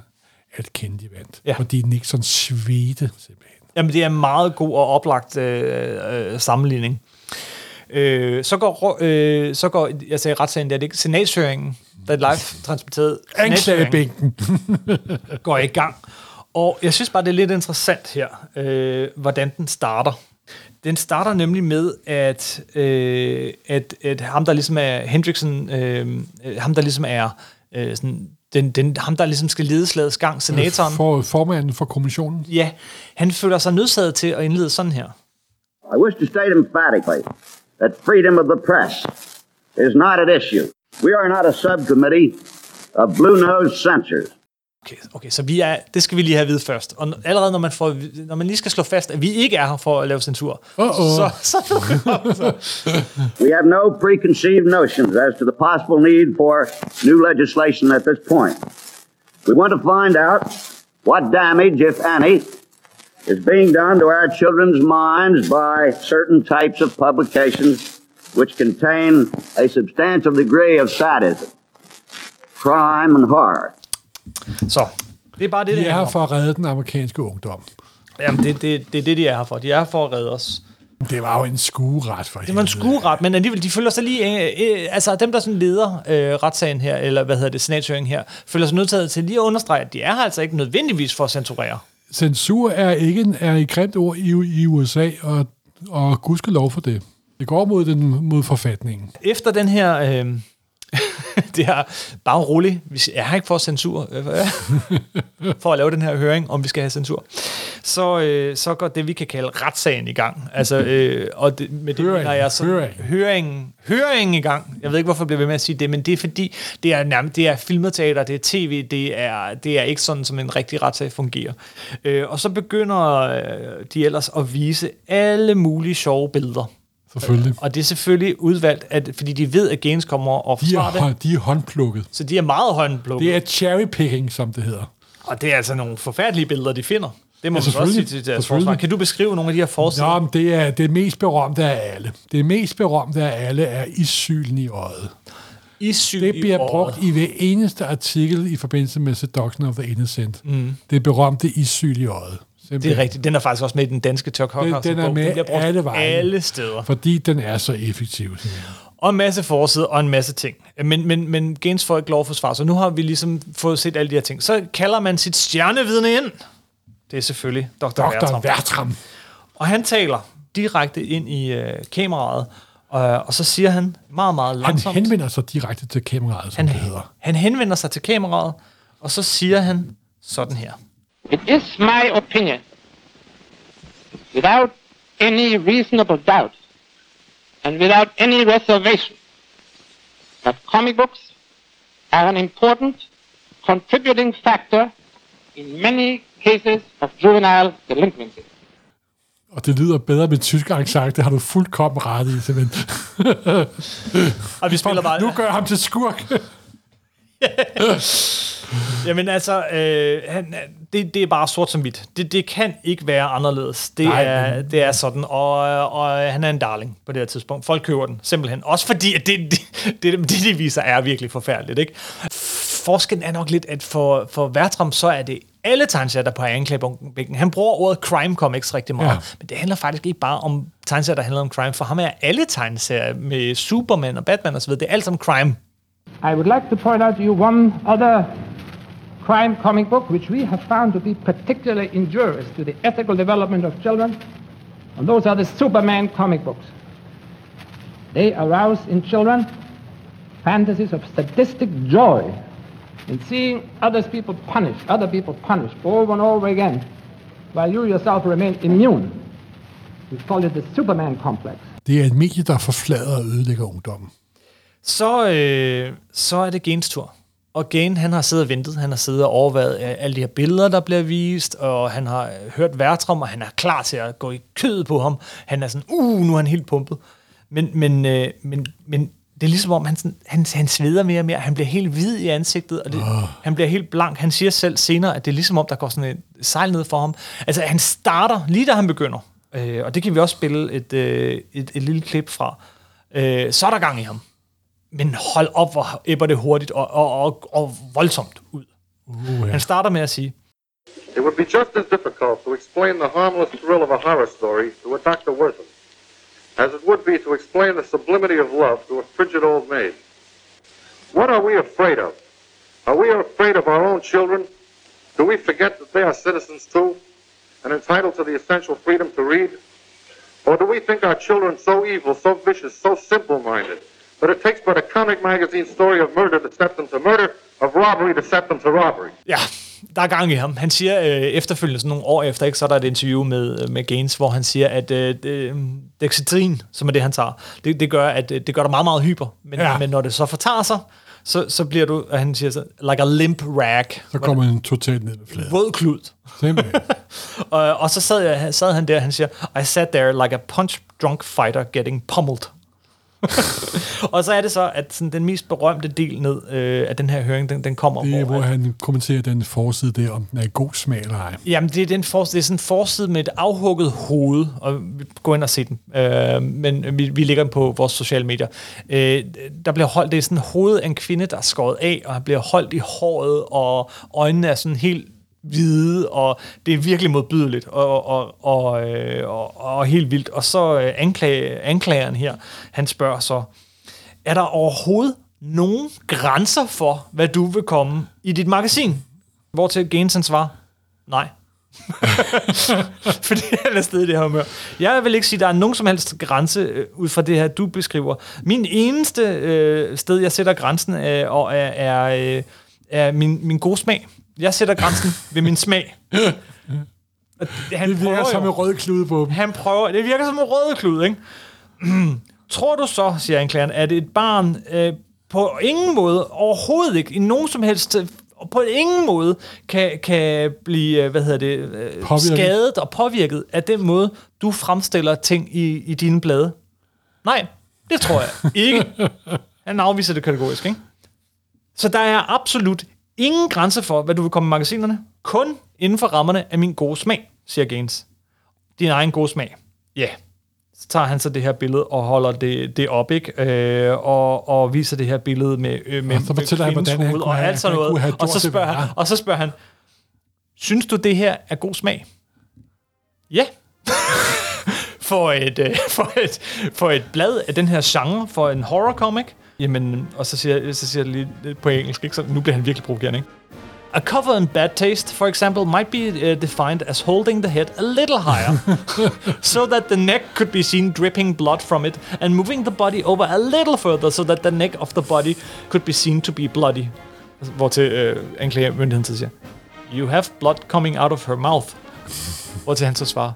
at Kennedy vandt. Ja. Fordi Nixon svedte simpelthen. Jamen, det er en meget god og oplagt øh, øh, sammenligning. Øh, så går, øh, så går, jeg sagde retssagen, det er det ikke, senatshøringen, der er live transporteret. senatshøringen Anklagebænken. går i gang. Og jeg synes bare, det er lidt interessant her, øh, hvordan den starter. Den starter nemlig med, at, øh, at, at ham, der ligesom er Hendrickson, øh, øh, ham, der ligesom er øh, sådan, den, den, ham, der ligesom skal lede slagets gang, senatoren, For formanden for kommissionen. ja, han føler sig nødsaget til at indlede sådan her. I wish to state emphatically that freedom of the press is not at issue. We are not a subcommittee of blue-nosed censors. Okay, okay, så vi er, det skal vi lige have at vide først. Og n- allerede når man, får, når man lige skal slå fast, at vi ikke er her for at lave censur, Uh-oh. så, så, så, We have no preconceived notions as to the possible need for new legislation at this point. We want to find out what damage, if any, is being done to our children's minds by certain types of publications which contain a substantial degree of sadism, crime, and horror. så det er bare det, De det er her for at redde den amerikanske ungdom. Jamen, det, det, det er det, de er her for. De er her for at redde os. Det var jo en skueret for Det var en skueret, men alligevel, de føler sig lige... Øh, øh, altså, dem, der sådan leder øh, retssagen her, eller hvad hedder det, senatshøringen her, føler sig nødt til lige at understrege, at de er her altså ikke nødvendigvis for at censurere. Censur er ikke en, er et grimt ord i, i USA, og, og gudskelov for det. Det går mod, den, mod forfatningen. Efter den her... Øh, det er bare roligt. Er her ikke for censur. øh, for at lave den her høring, om vi skal have censur. Så, øh, så går det, vi kan kalde retssagen i gang. Altså, øh, og det, med det Høring. mener jeg så, Høring. høringen, høringen i gang. Jeg ved ikke, hvorfor jeg bliver ved med at sige det, men det er fordi, det er, nærmest, det er filmet teater, det er tv, det er, det er ikke sådan, som en rigtig retssag fungerer. Øh, og så begynder øh, de ellers at vise alle mulige sjove billeder. Selvfølgelig. Og det er selvfølgelig udvalgt, at, fordi de ved, at Gaines kommer og De forsvarer det. er, de er håndplukket. Så de er meget håndplukket. Det er cherrypicking, som det hedder. Og det er altså nogle forfærdelige billeder, de finder. Det må Ja, man også sige til deres forsvar. Kan du beskrive nogle af de her forsider? Nå, men det er det mest berømte af alle. Det mest berømte af alle er issylen i øjet. I syg Det bliver i brugt i hver eneste artikel i forbindelse med Seduction of the Innocent. Mm. Det berømte issyl i øjet. Det er rigtigt. Den er faktisk også med i den danske Chuck Den, Hoghouse. den er med bliver brugt alle veje. alle steder. Fordi den er så effektiv. simpelthen. Og en masse forsider og en masse ting. Men, men, men Gaines får ikke lov at forsvare, så nu har vi ligesom fået set alle de her ting. Så kalder man sit stjernevidne ind. Det er selvfølgelig Dr. Dr. Bertram. Og han taler direkte ind i øh, kameraet, og, og så siger han meget, meget Han langsomt. henvender sig direkte til kameraet, som han, det hedder. han henvender sig til kameraet, og så siger han sådan her. It is my opinion, without any reasonable doubt and without any reservation, that comic books are an important contributing factor in many cases of juvenile delinquency. Og det lyder bedre med tysk accent, det har du fuldkommen ret i, simpelthen. Og vi spiller bare... nu gør jeg ham til skurk. Jamen altså, øh, han, det, det er bare sort som hvidt. Det, det kan ikke være anderledes. Det, Nej, er, det er sådan, og, og han er en darling på det her tidspunkt. Folk køber den, simpelthen. Også fordi, at det, det, det, det de viser, er virkelig forfærdeligt. Ikke? Forskellen er nok lidt, at for, for Vertram, så er det alle tegneserier på anklagebænken. Han bruger ordet crime comics rigtig meget, Ja. men det handler faktisk ikke bare om tegneserier, der handler om crime. For ham er alle tegneserier med Superman og Batman osv., det er alt sammen crime. I would like to point out to you one other crime comic book, which we have found to be particularly injurious to the ethical development of children, and those are the Superman comic books. They arouse in children fantasies of sadistic joy in seeing others people punished, other people punished over and over again, while you yourself remain immune. We call it the Superman complex. Det er et medie, der forflader og ødelægger ungdommen. Så, øh, så er det Gaines tur. Og Gain, han har siddet og ventet. Han har siddet og overvejet øh, alle de her billeder, der bliver vist, og han har øh, hørt værtrom, og han er klar til at gå i kødet på ham. Han er sådan, uh, nu er han helt pumpet. Men, men, øh, men, men det er ligesom om, han, sådan, han, han sveder mere og mere. Han bliver helt hvid i ansigtet, og det, oh. han bliver helt blank. Han siger selv senere, at det er ligesom om, der går sådan et sejl ned for ham. Altså, han starter lige da han begynder. Øh, og det kan vi også spille et, øh, et, et lille klip fra. Øh, så er der gang i ham. Men hold op, hvor æbber det hurtigt og, og, og, og voldsomt ud. Uh, ja. Han starter med at sige, It would be just as difficult to explain the harmless thrill of a horror story to a Dr. Wortham as it would be to explain the sublimity of love to a frigid old maid. What are we afraid of? Are we afraid of our own children? Do we forget that they are citizens too and entitled to the essential freedom to read? Or do we think our children so evil, so vicious, so simple-minded that it takes but a comic magazine story of murder to set them to murder, of robbery to set them to robbery? ja, der er gang i ham. Han siger øh, efterfølgende, sådan nogle år efter, ikke, så er der et interview med, øh, med Gaines, hvor han siger, at øh, det, Dexedrin, som er det, han tager, det, det gør, at øh, det gør dig meget, meget hyper. Men, Ja. men når det så fortager sig, så, så bliver du, og han siger så, like a limp rag. Så kommer han totalt ned med fladen. Våd klud. Og, og så sad, jeg, sad han der, og han siger, I sat there like a punch-drunk fighter getting pummeled. og så er det så, at sådan, den mest berømte del ned øh, af den her høring, den, den kommer, Det er, hvor, han kommenterer den forside der, om den er god smag eller ej. Jamen, det er, den for, det er sådan en forside med et afhugget hoved, og gå ind og se den. Øh, men vi, vi lægger den på vores sociale medier. Øh, der bliver holdt, det er sådan et hoved af en kvinde, der er skåret af, og han bliver holdt i håret, og øjnene er sådan helt vide, og det er virkelig modbydeligt, og, og, og, og, øh, og helt vildt. Og så øh, anklage, anklageren her, han spørger så, er der overhovedet nogen grænser for, hvad du vil komme i dit magasin? Hvor til Gaines svarer, nej. Fordi han er stadig i det her humør. Jeg vil ikke sige, at der er nogen som helst grænse øh, ud fra det her, du beskriver. Min eneste øh, sted, jeg sætter grænsen, øh, og er, er, øh, er min, min gode smag. Jeg sætter grænsen ved min smag. Og Han Det virker prøver som jo- en rød klude på dem. han prøver, det virker som en rød klud, ikke? Tror du så, siger anklageren, at et barn øh, på ingen måde, overhovedet ikke, i nogen som helst, øh, på ingen måde, kan, kan blive, øh, hvad hedder det, øh, Påvirket. skadet og påvirket af den måde, du fremstiller ting i, i dine blade? Nej, det tror jeg ikke. Han afviser det kategorisk, ikke? Så der er absolut ingen grænse for, hvad du vil komme i magasinerne. Kun inden for rammerne af min gode smag, siger Gaines. Din egen gode smag. Ja. Yeah. Så tager han så det her billede og holder det, det op, ikke? Øh, og, og viser det her billede med, øh, med, Og så fortæller han, hvordan han hoved og alt sådan noget. Og så, spørger han, og så spørger han, synes du, det her er god smag? Ja. for, et, øh, for, et, for et blad af den her genre, for en horror comic. Jamen, og så siger, så siger jeg lige på engelsk, ikke? Så nu bliver han virkelig provokerende, ikke? A cover in bad taste, for example, might be uh, defined as holding the head a little higher, so that the neck could be seen dripping blood from it, and moving the body over a little further, so that the neck of the body could be seen to be bloody. Hvor til øh, anklagemyndigheden så siger, You have blood coming out of her mouth. Hvor til han så svarer,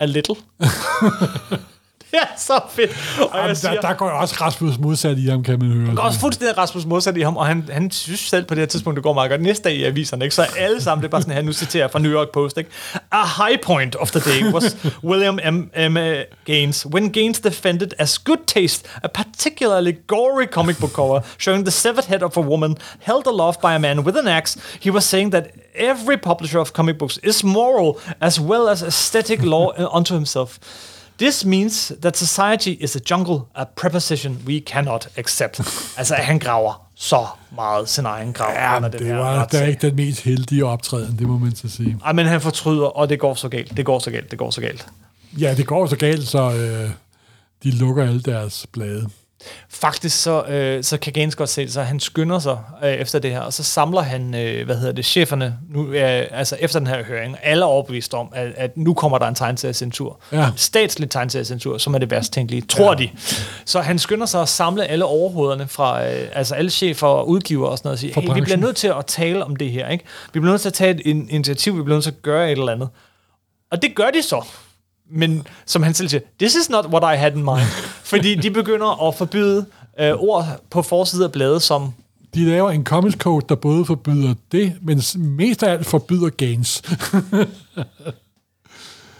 A little. det er så fedt. Og Jamen, jeg siger, der, der går jo også Rasmus modsat i ham, kan man høre. der er også fuldstændig Rasmus modsat i ham, og han, han synes selv på det her tidspunkt, det går meget godt. Næste dag i aviserne, ikke? så alle sammen, det er bare sådan her, nu citerer fra New York Post, ikke? A high point of the day was William M. M. Gaines, when Gaines defended as good taste a particularly gory comic book cover showing the severed head of a woman held aloft by a man with an axe. He was saying that every publisher of comic books is moral as well as aesthetic law unto himself. This means that society is a jungle, a preposition we cannot accept. altså, han graver så meget sin egen grav Ja, under den det her var da retssag. ikke den mest heldige optræden, det må man så sige. Ej, men han fortryder, og det går så galt. Det går så galt. Det går så galt. Ja, det går så galt, så øh, de lukker alle deres blade. Faktisk så, øh, så kan Gaines godt se det, så han skynder sig øh, efter det her, og så samler han, øh, hvad hedder det, cheferne, nu, øh, altså efter den her høring, alle er overbevist om, at, at nu kommer der en tegnseriecensur. Ja. Statslig tegnseriecensur, som er det værst tænkelige, tror ja. de. Så han skynder sig at samle alle overhovederne fra, øh, altså alle chefer og udgiver og sådan noget, og sige, hey, vi bliver nødt til at tale om det her, ikke? Vi bliver nødt til at tage et in- initiativ, vi bliver nødt til at gøre et eller andet. Og det gør de så. Men som han selv siger, this is not what I had in mind. Fordi de begynder at forbyde øh, ord på forsiden af bladet, som De laver en Comics Code, der både forbyder det, men mest af alt forbyder gains.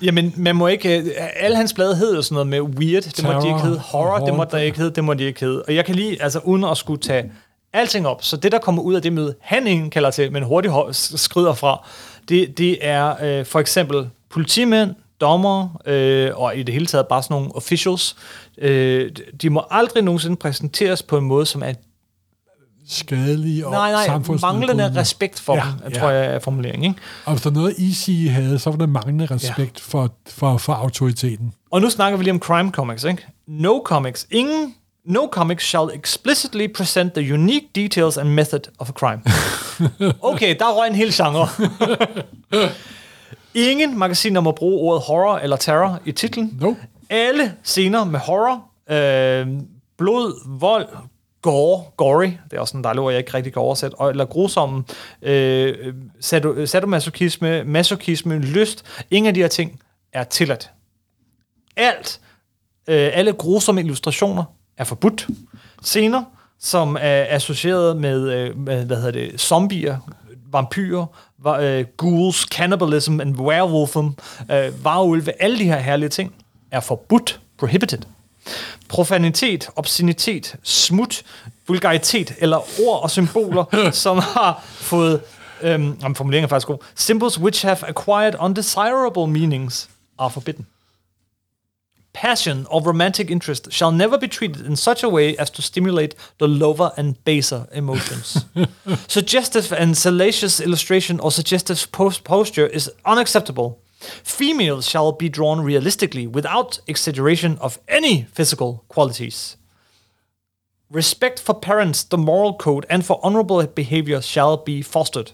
Jamen, man må ikke... øh, Alle hans blade hed jo sådan noget med weird. Det må de Terror, ikke hedde. Horror, horror. det må der ikke hedde. Det må de ikke hedde. Og jeg kan lige, altså uden at skulle tage alting op, så det, der kommer ud af det møde, han ingen kalder til, men hurtigt skrider fra, det, det er øh, for eksempel politimænd, dommer øh, og i det hele taget bare sådan nogle officials. Øh, de må aldrig nogensinde præsenteres på en måde, som er Skadelige og nej, nej, manglende respekt for Ja, dem, ja. tror jeg er formuleringen. Ikke? Og hvis der er noget Easy havde, så var der manglende respekt ja. for, for, for autoriteten. Og nu snakker vi lige om crime comics, ikke? No comics. Ingen No comics shall explicitly present the unique details and method of a crime. Okay, der røg en hel genre. Ingen magasiner må bruge ordet horror eller terror i titlen. Nope. Alle scener med horror, øh, blod, vold, gore, gory, det er også en dejlig ord, jeg ikke rigtig kan oversætte, eller grusomme, øh, sado- sadomasochisme, masochisme, lyst, ingen af de her ting er tilladt. Alt, øh, alle grusomme illustrationer er forbudt. Scener, som er associeret med, øh, med hvad hedder det, zombier, vampyrer, va- øh, ghouls, cannibalism and werewolfism, øh, varulve, alle de her herlige ting, er forbudt, prohibited. Profanitet, obscenitet, smut, vulgaritet eller ord og symboler, som har fået, øhm, jamen, formuleringen er faktisk god, symbols which have acquired undesirable meanings are forbidden. Passion or romantic interest shall never be treated in such a way as to stimulate the lower and baser emotions. suggestive and salacious illustration or suggestive post- posture is unacceptable. Females shall be drawn realistically without exaggeration of any physical qualities. Respect for parents, the moral code, and for honorable behavior shall be fostered.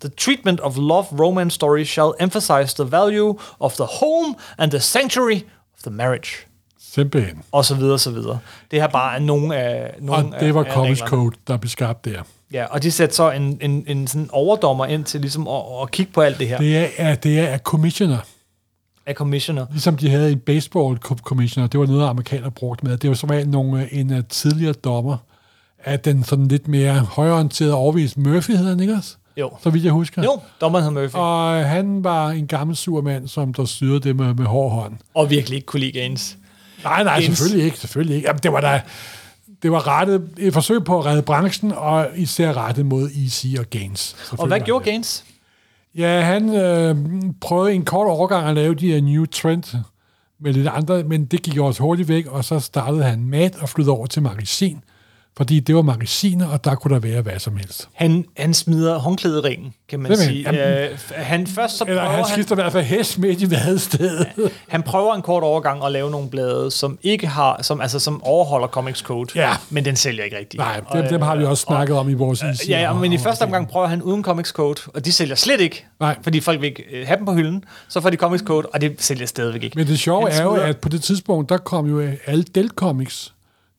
The treatment of love romance stories shall emphasize the value of the home and the sanctuary of the marriage. Simpelthen. Og så videre, så videre. Det her bare er nogle af Og nogle det var af, af Comics reglerne. Code, der blev skabt der. Ja, og de sætter så en, en, en sådan overdommer ind til ligesom at, at kigge på alt det her. Det. Er, det er commissioner. Af commissioner. Ligesom de havde en baseball co- commissioner. Det var noget, amerikanere brugte med. Det var som regel nogle, en uh, tidligere dommer af den sådan lidt mere højorienterede overvist Murphy, hedder han ikke også? Jo. Så vidt jeg husker. Jo, dommeren Murphy. Og, øh, han var en gammel sur mand, som der styrede det med, med hård hånd. og virkelig ikke kunne lide Gaines. Nej, nej, Ens. selvfølgelig ikke. Selvfølgelig ikke. Jamen, det var da det var rettet, et forsøg på at redde branchen, og især rettet mod Easy og Gaines. Og hvad gjorde Gaines? Ja, han øh, prøvede en kort overgang at lave de her New Trend med lidt andre, men det gik også hurtigt væk, og så startede han Mad og flyttede over til magasin, fordi det var magasiner, og der kunne der være hvad som helst. Han, han smider håndklædet i ringen, kan man Simpelthen. sige. Jamen- Øh, han først så Eller prøver han han, skifter i hvert fald hest midt i vadestedet. han prøver en kort overgang at lave nogle blade, som ikke har, som, altså, som overholder Comics Code, Ja. men den sælger ikke rigtigt. Nej, Og, dem, dem har vi også snakket om i vores Easy. Ja, ja, men i og- første omgang prøver han uden Comics Code, og de sælger slet ikke, Nej. fordi folk vil ikke øh, have dem på hylden. Så får de Comics Code, og det sælger stadigvæk ikke. Men det sjove Han er jo, at på det tidspunkt, der kom jo alle Dell Comics,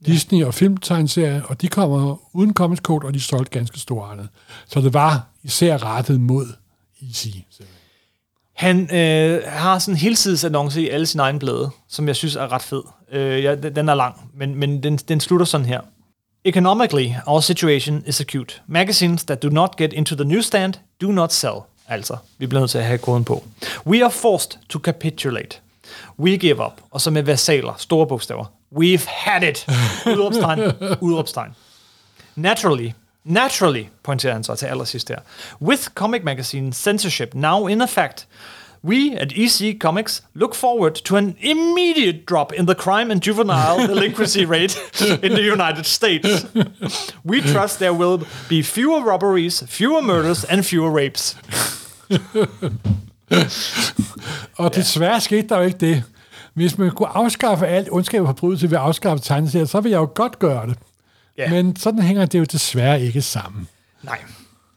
Disney og filmtegnserier, og de kommer uden Comics Code, og de solgte ganske storartet. Så det var især rettet mod Easy. Han øh, har sådan en helsidesannonce i alle sine egne blade, som jeg synes er ret fed. Øh, ja, den den er lang, men, men den, den slutter sådan her. Economically, our situation is acute. Magazines that do not get into the newsstand do not sell. Altså, vi bliver nødt til at have koden på. We are forced to capitulate. We give up. Og så med versaler, store bogstaver. We've had it. Udråbstegn, udråbstegn. Naturally, naturally, pointerer han så til allersidst her. With comic magazine censorship now in effect, we at EC Comics look forward to an immediate drop in the crime and juvenile delinquency rate in the United States. We trust there will be fewer robberies, fewer murders, and fewer rapes. Og desværre skete der jo ikke det. Hvis man kunne afskaffe alt ondskab og forbrydelse ved at afskaffe tegneserier, så vil jeg jo godt gøre det. Ja. Men sådan hænger det jo desværre ikke sammen. Nej.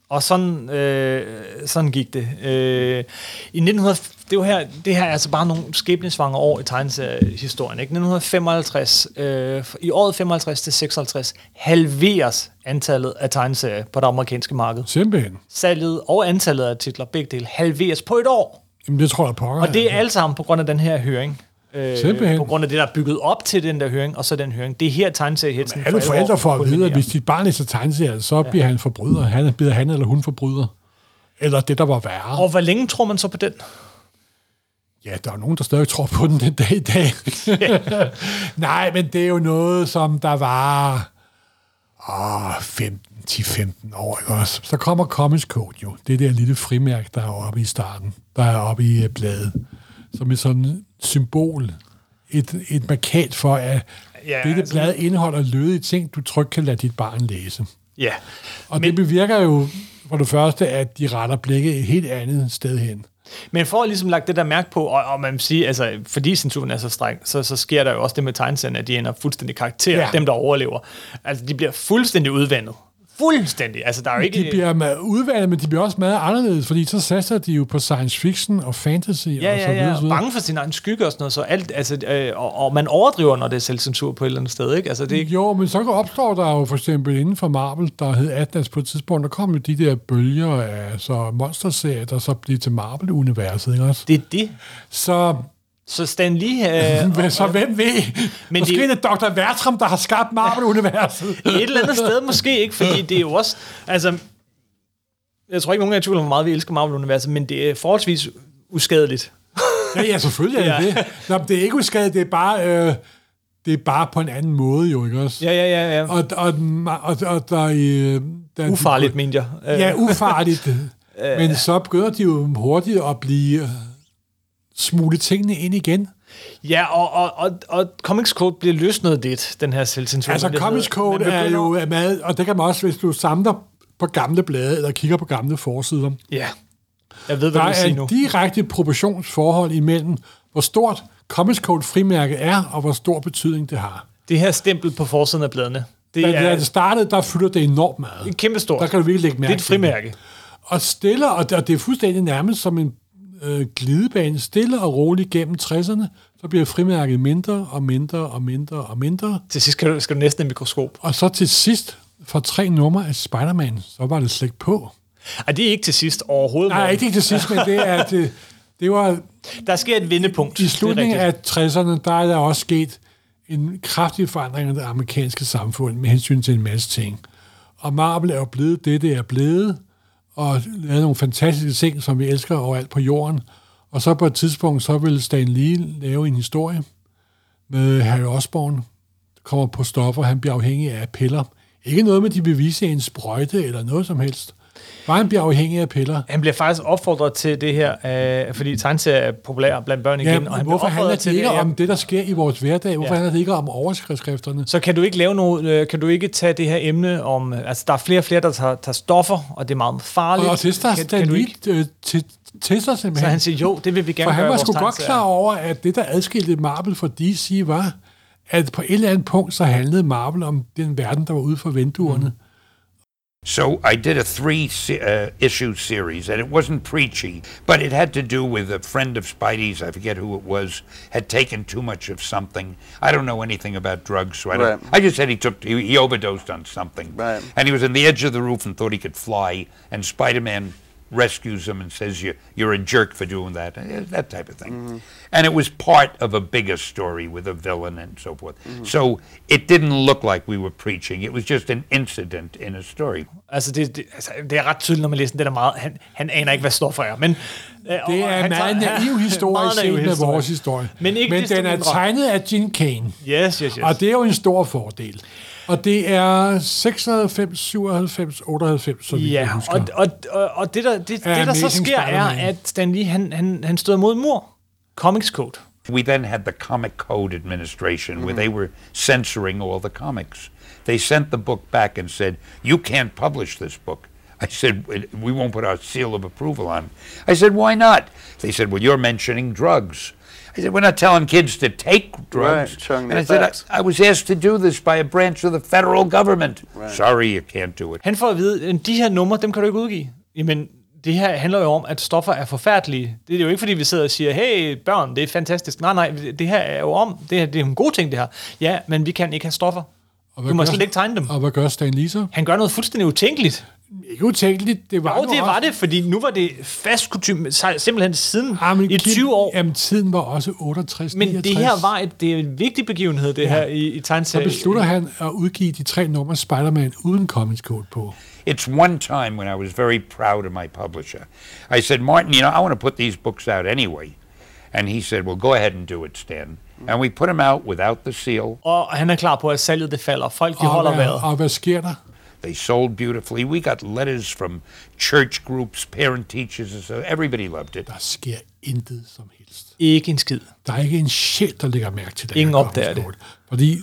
Og sådan, øh, sådan gik det. Øh, I 1900, det, var her, det her er altså bare nogle skæbnesvanger år i tegneseriehistorien. Ikke? 1955, øh, I året 55 til 56 halveres antallet af tegneserier på det amerikanske marked. Simpelthen. Salget og antallet af titler, begge dele, halveres på et år. Jamen, det tror jeg pokker. Og det er alt sammen på grund af den her høring. Øh, Simpelthen. på grund af det, der er bygget op til den der høring, og så den høring. Det er her tegneseriehetsen Alle for forældre får at vide, at hvis dit barn læser tegneserier, så bliver han forbryder. Han bliver han eller hun forbryder. Eller det, der var værre. Og hvor længe tror man så på den? Ja, der er nogen, der stadig tror på den den dag i dag. Nej, men det er jo noget, som der var åh, 15 10-15 år. Ikke også? Så kommer Comics Code jo. Det der lille frimærke, der er oppe i starten. Der er oppe i øh, bladet. Som et sådan symbol. Et, et markat for, at Ja, dette altså- blad indeholder lødige ting, du trygt kan lade dit barn læse. Ja. Og Men, det bevirker jo for det første, at de retter blikket et helt andet sted hen. Men for at ligesom lagt det der mærke på, og, og man vil sige, altså, fordi censuren er så streng, så, så sker der jo også det med tegneserierne, at de ender fuldstændig karakter. Ja. dem der overlever. Altså, de bliver fuldstændig udvandet. Fuldstændig. Altså, der er jo ikke... De bliver meget udvalgt, men de bliver også meget anderledes, fordi så satser de jo på science fiction og fantasy Ja, og så ja, videre. ja. videre. Bange for sin egen skygge og sådan noget, så alt, altså, øh, og, og, man overdriver, når det er selvcensur på et eller andet sted, ikke? Altså, det ikke... Jo, men så opstår der jo for eksempel inden for Marvel, der hed Atlas på et tidspunkt, der kom jo de der bølger af så monsterserier, der så blev til Marvel-universet, ikke også? Det er det. Så, Så Stan Lee... Øh, øh, så hvem ved? Men Men Måske det- er det Dr. Vertram, der har skabt Marvel-universet. et eller andet sted måske ikke, fordi det er jo også... Altså, jeg tror ikke, nogen er i tvivl om, hvor meget vi elsker Marvel-universet, men det er forholdsvis uskadeligt. Ja, ja, selvfølgelig er det Ja. det. Nå, men det er ikke uskadet, det er bare... Øh, det er bare på en anden måde, jo, ikke også? Ja, ja, ja. ja. Og, og, og, og der, øh, der Ufarligt, mente jeg. Øh, Ja, ufarligt. Men så begynder de jo hurtigt at blive øh, smule tingene ind igen. Ja, og, og, og, og Comics Code bliver løsnet lidt, den her selvcensur. Altså, Det Comics Code man er begynder- jo meget, og det kan man også, hvis du samler på gamle blade, eller kigger på gamle forsider. Ja, jeg ved, hvad Der du vil er sige en nu. direkte proportionsforhold imellem, hvor stort Comics Code frimærke er, og hvor stor betydning det har. Det her stempel på forsiden af bladene, det Da, da er det startede, der fylder det enormt meget. kæmpe stort. Der kan du virkelig lægge Det mærke er et det. frimærke. Og stille, og det, og det er fuldstændig nærmest som en øh, glidebane, stille og roligt gennem 60'erne, så bliver frimærket mindre og mindre og mindre og mindre. Til sidst skal du, skal du næsten en mikroskop. Og så til sidst, for tre numre af Spider-Man, så var det slet ikke på. Ej, det er ikke til sidst overhovedet. Nej, ikke til sidst, men det er, det, det var Der sker et vendepunkt. i slutningen af 60'erne, der er der også sket en kraftig forandring af det amerikanske samfund med hensyn til en masse ting. Og Marvel er jo blevet det, det er blevet, og lavede nogle fantastiske ting, som vi elsker overalt på jorden. Og så på et tidspunkt, så vil Stan Lee lave en historie med Harry Osborn, der kommer på stoffer, han bliver afhængig af piller. Ikke noget med, de vil vise en sprøjte eller noget som helst. Bare han bliver afhængig af piller. Han bliver faktisk opfordret til det her, øh, fordi tegneserier er populære blandt børn igen. Ja, og han hvorfor handler det ikke om det, der sker i vores hverdag? Hvorfor Ja. handler det ikke om overskrifterne? Så kan du ikke lave noget, øh, kan du ikke tage det her emne om, altså der er flere og flere, der tager, tager stoffer, og det er meget farligt. Og det der kan, kan du ikke? øh, til, til sig Så simpelthen. han siger, jo, det vil vi gerne For han gøre var sgu godt klar over, at det, der adskilte Marvel fra DC, var, at på et eller andet punkt, så handlede Marvel om den verden, der var ude for vinduerne. Mm. So I did a three se- uh, issue series, and it wasn't preachy, but it had to do with a friend of Spidey's, I forget who it was, had taken too much of something. I don't know anything about drugs, so I don't. Right. I just said he took he, he overdosed on something, Right. and he was on the edge of the roof and thought he could fly, and Spider-Man rescues him and says you you're a jerk for doing that, uh, that type of thing. And it was part of a bigger story with a villain and so forth. So it didn't look like we were preaching. It was just an incident in a story. Altså det, det, altså, det er ret tydeligt, når man læser den. Det er meget, han, han aner ikke, hvad stoffer er. Men, øh, og Det er han en meget tager- naiv historie Meget naiv set med historie. vores historie. Men ikke Men desto den er mindre. tegnet af Gene Kane. Yes, yes, yes. Og det er jo en stor fordel. Og det er 96, 97, 98, så vidt jeg Ja, husker. og, og, og, og det, der, det, det, der så sker, er, at Stan Lee, han, han, han støder mod mur. Comics Code. We then had the Comic Code Administration where they were censoring all the comics. They sent the book back and said, You can't publish this book. I said, We won't put our seal of approval on. it." I said, Why not? They said, Well, you're mentioning drugs. I said, we're not telling kids to take drugs. Right, and I said. I, I was asked to do this by a branch of the federal government. Sorry, you can't do it. Han får at vide, at de her numre, dem kan du ikke udgive. Jamen, det her handler jo om, at stoffer er forfærdelige. Det er jo ikke, fordi vi sidder og siger, hey børn, det er fantastisk. Nej, nej, det her er jo om, det, her, det er en god ting, det her. Ja, men vi kan ikke have stoffer. Og Du må gør- slet ikke tegne dem. Og hvad gør Stan Lee så? Han gør noget fuldstændig utænkeligt. Ikke utænkeligt, det var Jo, det også- var det, fordi nu var det fast kutume, simpelthen siden Ah, men i Kim, 20 år. Jamen, tiden var også 68, Men 69. det her var et, det er en vigtig begivenhed, det her i, i Så tegneserien. beslutter han at udgive de tre numre Spider-Man uden comics code på. It's one time when I was very proud of my publisher. I said, Martin, you know, I want to put these books out anyway. And he said, well, go ahead and do it, Stan. And we put them out without the seal. Og han er klar på, at salget det falder. Folk, de Og holder hvad, vejret. og hvad sker der? They sold beautifully. We got letters from church groups, parent teachers, and so everybody loved it. Der sker intet som helst. Ikke en skid. Der er ikke en sjæl, der lægger mærke til det. Ingen her opdager code. Fordi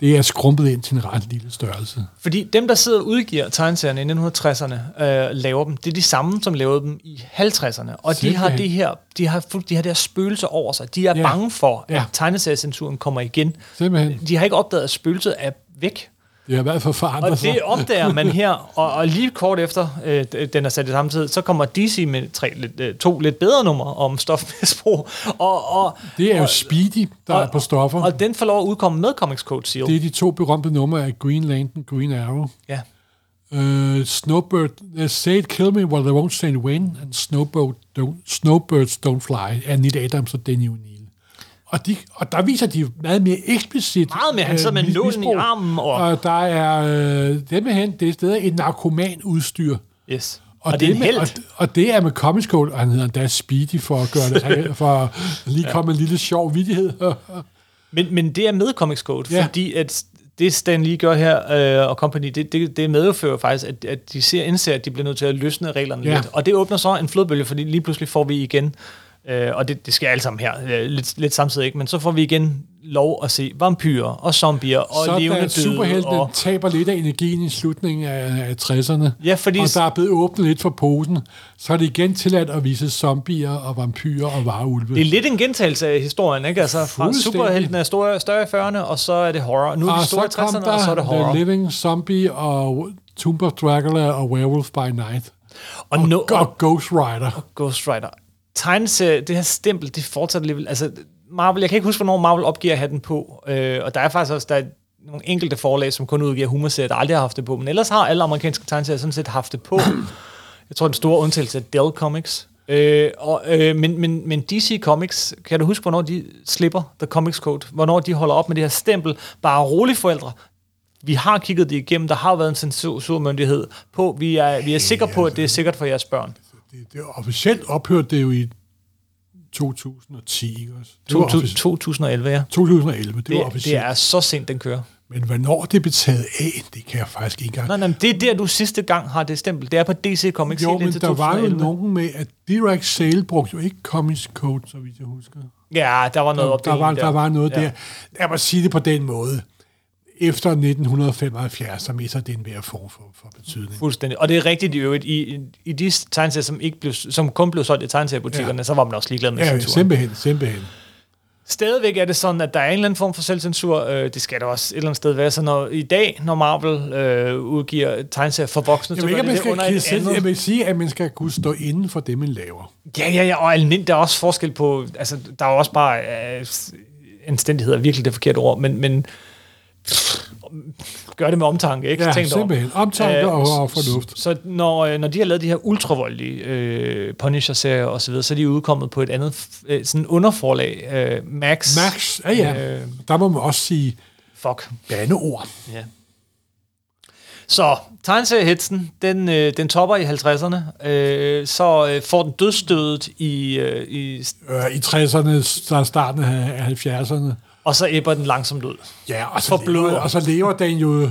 det er skrumpet ind til en ret lille størrelse. Fordi dem, der sidder og udgiver tegneserierne i 1960'erne, øh, laver dem, det er de samme, som lavede dem i 50'erne. Og de har, Simpelthen. de her, de har de har der spøgelser over sig. De er Ja. bange for, at Ja. tegneseriecensuren kommer igen. Simpelthen. De har ikke opdaget, at spøgelset er væk. Det har været for forandret Og det opdager man her, og, og lige kort efter, øh, den er sat i samtidig, så kommer DC med tre, lidt, øh, to lidt bedre numre om stofmisbrug. Og, og, Det er jo og, Speedy, der og, er på stoffer. Og den får lov at udkomme med Comics Code Seal. det er de to berømte numre af Green Lantern, Green Arrow. ja. Uh, Snowbird, they say it kill me, well they won't say when, and Snowbird don't, Snowbirds Don't Fly, af Neil Adams og Danny O'Neill. Og, de, og der viser de meget mere eksplicit. Meget mere. Han sidder med mis- nålen i armen, og- Og der er øh, dem hen, det er stadig et narkoman udstyr. Yes. Og, Og, og det er med, og, og det er med Comics Code, og han hedder endda Speedy for at gøre det, for at lige komme en lille sjov vidighed. Men, men det er med Comics Code, Ja. ja. fordi at det Stan Lee gør her, øh, og company, det, det, det medfører faktisk, at, at de ser, indser, at de bliver nødt til at løsne reglerne Ja. ja. lidt. Og det åbner så en flodbølge, fordi lige pludselig får vi igen, øh, og det, det sker alle sammen her, øh, lidt, lidt samtidig ikke, men så får vi igen lov at se vampyrer og zombier og så levende døde. superheltene Og, taber lidt af energien i slutningen af, af 60'erne, Ja, fordi- og der er blevet åbnet lidt for posen, så er det igen tilladt at vise zombier og vampyrer og varulve. det er lidt en gentagelse af historien, ikke? Altså fra superheltene er store, større i 40'erne, og så er det horror. Nu er og de store i så kom 60'erne, og så er det horror. The Living Zombie og Tomb of Dracula og Werewolf by Night. Og, Og, no, og Ghost Rider. Ghost Rider. Tegneserie, det her stempel, det fortsætter alligevel. Altså, Marvel, jeg kan ikke huske, hvornår Marvel opgiver at have den på. Øh, og der er faktisk også der er nogle enkelte forlag, som kun udgiver humorserier, der aldrig har haft det på. Men ellers har alle amerikanske tegneserier sådan set haft det på. jeg tror, den store undtagelse er Dell Comics. Øh, og, øh, men, men, men DC Comics, kan du huske, hvornår de slipper The Comics Code? Hvornår de holder op med det her stempel? Bare rolig forældre. Vi har kigget det igennem. Der har været en censurmyndighed på. Vi er, vi er sikre på, at det er sikkert for jeres børn. Det, det officielt ophørt det jo i 2010, ikke også? Det var 2000, offici- 2011, ja. 2011, det, Det, var det officielt. er så sent, den kører. Men hvornår det blev taget af, det kan jeg faktisk ikke engang. Nej, nej, det er der, du sidste gang har det stempel. Det er på DC Comics jo, men der var jo 2011. nogen med, at Direct Sale brugte jo ikke Comics Code, så vidt jeg husker. Ja, der var noget Der, der, var, der var noget Ja. der. Jeg må sige det på den måde. Efter 1975, så mister det en hver form for, for betydning. Fuldstændig. Og det er rigtigt i øvrigt, i, i de tegneserier, som, ikke blev, som kun blev solgt i tegneseriebutikkerne, ja. så var man også ligeglad med Ja, censuren. simpelthen, simpelthen. Stadigvæk er det sådan, at der er en eller anden form for selvcensur. Øh, det skal der også et eller andet sted være. Så når, i dag, når Marvel øh, udgiver tegneserier for voksne, Jeg så ikke, det skal under et andet... jeg vil sige, at man skal kunne stå inden for det, man laver. Ja, ja, ja, og almindeligt, der er også forskel på, altså, der er jo også bare øh, anstændighed er virkelig det forkerte ord, men, men gør det med omtanke, ikke? Ja, Tænk simpelthen. Omtanke Øh, og, og fornuft. Så når, øh, når de har lavet de her ultravoldelige øh, Punisher-serier og så videre, så er de udkommet på et andet øh, sådan underforlag, øh, Max. Max, ja ja, Øh, der må man også sige fuck. bandeord. Ja. Så tegneseriehitsen, den, øh, den topper i 50'erne, øh, så øh, får den dødstødet i, øh, i, Øh, I 60'erne, så starten af 70'erne. Og så æbber den langsomt ud. Ja, og så, lever, og så lever den jo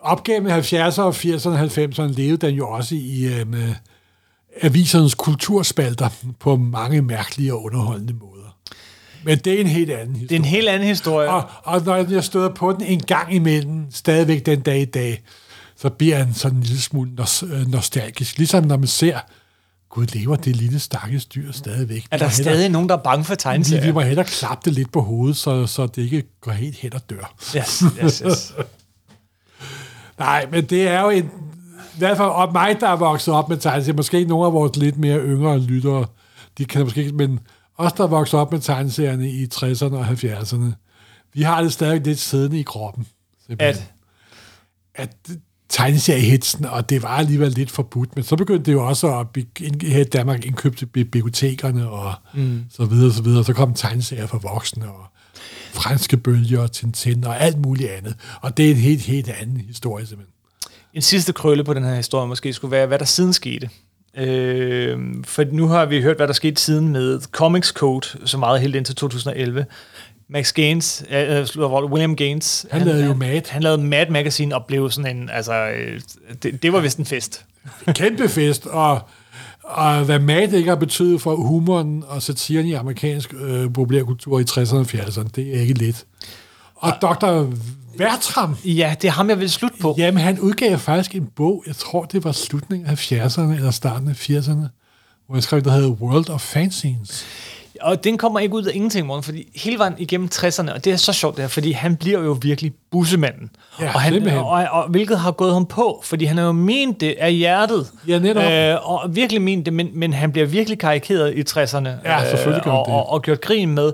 op gennem 70'erne og 80'erne og 90'erne levede den jo også i øh, med avisernes kulturspalter på mange mærkelige og underholdende måder. Men det er en helt anden historie. Det er en helt anden historie. og, og når jeg støder på den en gang imellem, stadigvæk den dag i dag, så bliver han sådan en lille smule øh, nostalgisk. Ligesom når man ser Gud, lever det lille stakkels dyr stadigvæk? Er der Vi hellere- stadig nogen, der er bange for vi, vi tegneserier? må hellere klappe det lidt på hovedet, så, så det ikke går helt hen og dør. Yes, yes, yes. Nej, men det er jo en... I hvert fald og mig, der er vokset op med tegneserier, måske nogle af vores lidt mere yngre lyttere, de kan måske ikke, men os, der er vokset op med tegneserierne i 60'erne og 70'erne, vi har det stadig lidt siddende i kroppen. simpelthen. At, at tegneseriehitsen, og det var alligevel lidt forbudt, men så begyndte det jo også at her i Danmark indkøbte bibliotekerne og mm. så videre, så videre. Så kom tegneserier for voksne og franske bølger og Tintin og alt muligt andet. Og det er en helt, helt anden historie simpelthen. en sidste krølle på den her historie måske skulle være, hvad der siden skete. Øh, for nu har vi hørt, hvad der skete siden med Comics Code, så meget helt indtil 2011. Max Gaines, øh, William Gaines, Han lavede jo Mad. Han lavede Mad Magazine og blev sådan en, altså, øh, det, det var vist en fest. Kæmpe fest, og, og hvad mad ikke har betydet for humoren og satiren i amerikansk øh, populærkultur i 60'erne og 70'erne, det er ikke let. Og Dr. Bertram, Ja, det er ham, jeg vil slutte på. jamen han udgav faktisk en bog, jeg tror det var slutningen af 70'erne eller starten af 80'erne, hvor han skrev, der hedder World of Fanzines. Og den kommer ikke ud af ingenting, morgen, fordi hele vejen igennem 60'erne, og det er så sjovt det her, fordi han bliver jo virkelig bussemanden. Ja, og, han, simpelthen. og, og, hvilket har gået ham på, fordi han har jo ment det af hjertet. Ja, netop. Øh, og virkelig ment det, men, men han bliver virkelig karikeret i 60'erne. Ja, selvfølgelig han og, det. og, og gjort grin med,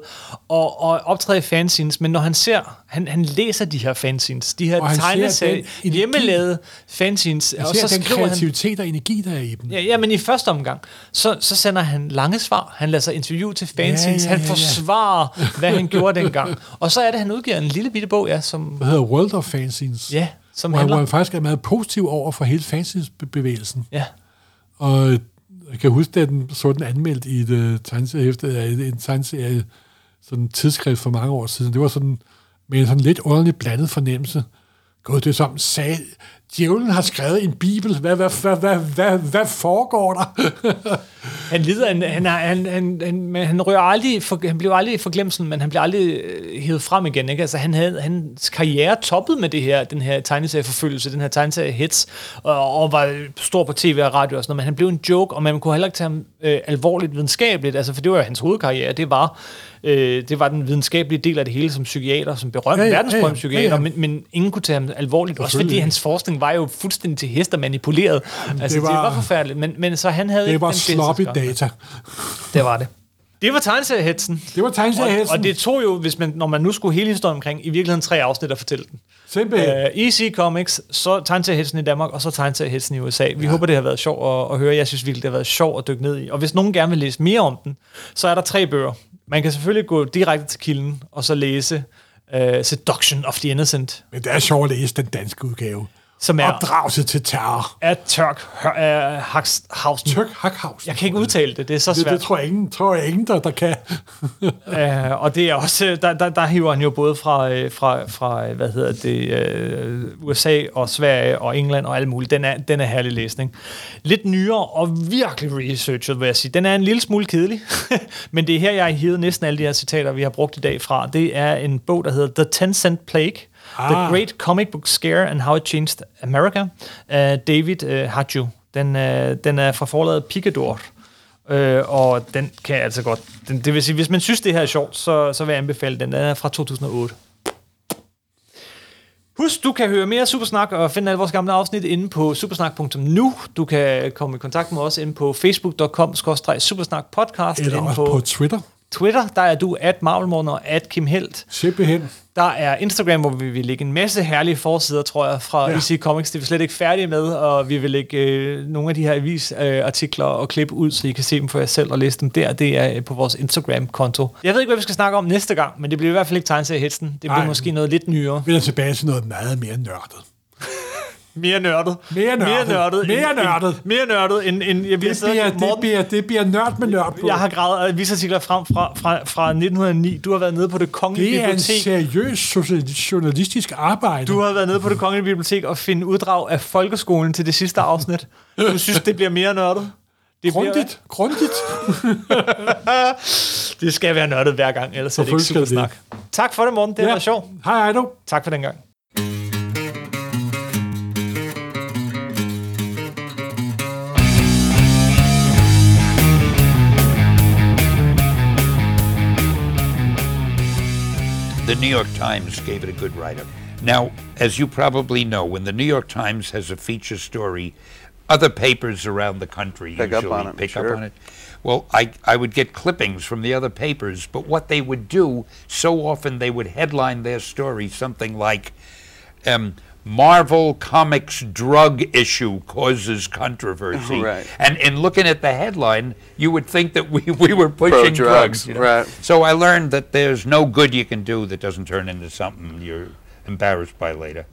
og, og optræder i fanzines, men når han ser, han, han læser de her fanzines, de her Og han ser tegneserie, den energi. hjemmelavede fanzines, og ser så den skriver han... kreativitet og energi, der er i dem. Ja, ja, men i første omgang, så, så sender han lange svar. Han lader sig interview til fans. Ja, Ja, ja, han ja. forsvarer, hvad han gjorde dengang. Og så er det, han udgiver en lille bitte bog, ja, som, Hvad hedder World of Fanzines. ja, som hvor, han, hvor handler... han faktisk er meget positiv over for hele fanzines-bevægelsen. Ja, Og jeg kan huske, at den så den anmeldt i et uh, tegneseriehæfte, af en tegneserie, sådan en tidsskrift for mange år siden. Det var sådan med en sådan lidt underligt blandet fornemmelse. Gud, det er som, sag. djævlen har skrevet en bibel. Hvad, hvad, hvad, hvad, hvad, hvad foregår der? han lider, han, han, han, han, han, men han, rører aldrig, for, han blev aldrig forglemt, men han blev aldrig øh, hævet frem igen. Ikke? Altså, han havde, hans karriere toppet med det her, den her tegneserieforfølgelse, den her tegneserie-hits, og, og var stor på tv og radio og sådan noget, men han blev en joke, og man kunne heller ikke tage ham øh, alvorligt videnskabeligt, altså, for det var jo hans hovedkarriere, det var, øh, det var den videnskabelige del af det hele som psykiater, som berømt, Ja, ja, verdensberømt ja, ja. psykiater, Ja, ja. Men, men ingen kunne tage ham alvorligt, også fordi hans forskning var jo fuldstændig til hest og manipuleret. Altså, det var, det var forfærdeligt, men, men så han havde Det var sloppy data. Det var det. Det var tegneseriehetsen. Det var Og, tegneseriehesten. og det tog jo, hvis man, når man nu skulle hele historien omkring, i virkeligheden tre afsnit at fortælle den. Simpelthen. Uh, EC Comics, så tegneseriehetsen i Danmark, og så tegneseriehetsen i USA. Vi ja. håber, det har været sjovt at, at høre. Jeg synes virkelig, det har været sjovt at dykke ned i. Og hvis nogen gerne vil læse mere om den, så er der tre bøger. Man kan selvfølgelig gå direkte til kilden, og så læse uh, Seduction of the Innocent, Men det er sjovt at læse den danske udgave. Som er, Opdragelse til terror. er Tørk Haxhausen. Tyrk Hackhouse. Jeg kan ikke udtale det, det er så det, svært. det tror jeg ingen, tror jeg ingen der, der kan. Uh, og det er også, der, der, der hiver han jo både fra, øh, fra, fra øh, hvad hedder det, uh, USA og Sverige og England og alt muligt. Den er, den er herlig læsning. Lidt nyere og virkelig researchet, vil jeg sige. Den er en lille smule kedelig, men det er her, jeg har hivet næsten alle de her citater, vi har brugt i dag fra. Det er en bog, der hedder The Ten Cent Plague, ah. The. Great Comic Book Scare and How It Changed America, uh, David uh, Hadju. Den, uh, den er fra forlaget Picador. Øh, og den kan jeg altså godt. Den, det vil sige, hvis man synes, det her er sjovt, så, så vil jeg anbefale den. Den er fra 2008. Husk, du kan høre mere Supersnak og finde alle vores gamle afsnit inde på supersnak.nu. Du kan komme i kontakt med os inde på facebook.com supersnakpodcast. Eller inde på på Twitter. Twitter, der er du at Marvelmorgen og at Kim Helt. Simpelthen. Der er Instagram, hvor vi vil lægge en masse herlige forsider, tror jeg, fra Ja. EC Comics. Det er vi slet ikke færdige med, og vi vil lægge øh, nogle af de her avisartikler og klip ud, så I kan se dem for jer selv og læse dem der. Det er øh, på vores Instagram-konto. Jeg ved ikke, hvad vi skal snakke om næste gang, men det bliver i hvert fald ikke tegneseriehetsen. Det bliver Nej. måske noget lidt nyere. Vi er tilbage til noget meget mere nørdet. Mere nørdet. Mere nørdet. Mere nørdet. Mere end- nørdet. End, mere nørdet end... end jeg, Det bliver, det, bliver, det bliver nørd med nørd på. jeg har gravet avisartikler frem fra, fra, fra 1909. Du har været nede på det kongelige det er en bibliotek. seriøs social- journalistisk arbejde. Du har været nede på det kongelige bibliotek og finde uddrag af folkeskolen til det sidste afsnit. Du synes, det bliver mere nørdet? Det, Grundigt, grundigt. bliver, det skal være nørdet hver gang, ellers er det ikke super snak. Tak for det, Morten. Det har Ja. været sjovt. Hej, hej du. Tak for den gang. The New York Times gave it a good write-up. Now, as you probably know, when the New York Times has a feature story, other papers around the country Pick up usually on it, pick sure. up on it. Well, I, I would get clippings from the other papers, but what they would do, so often they would headline their story something like, um, Marvel Comics drug issue causes controversy. Oh, right. And in looking at the headline, you would think that we, we were pushing drugs, drugs. you know? right. So I learned that there's no good you can do that doesn't turn into something you're embarrassed by later.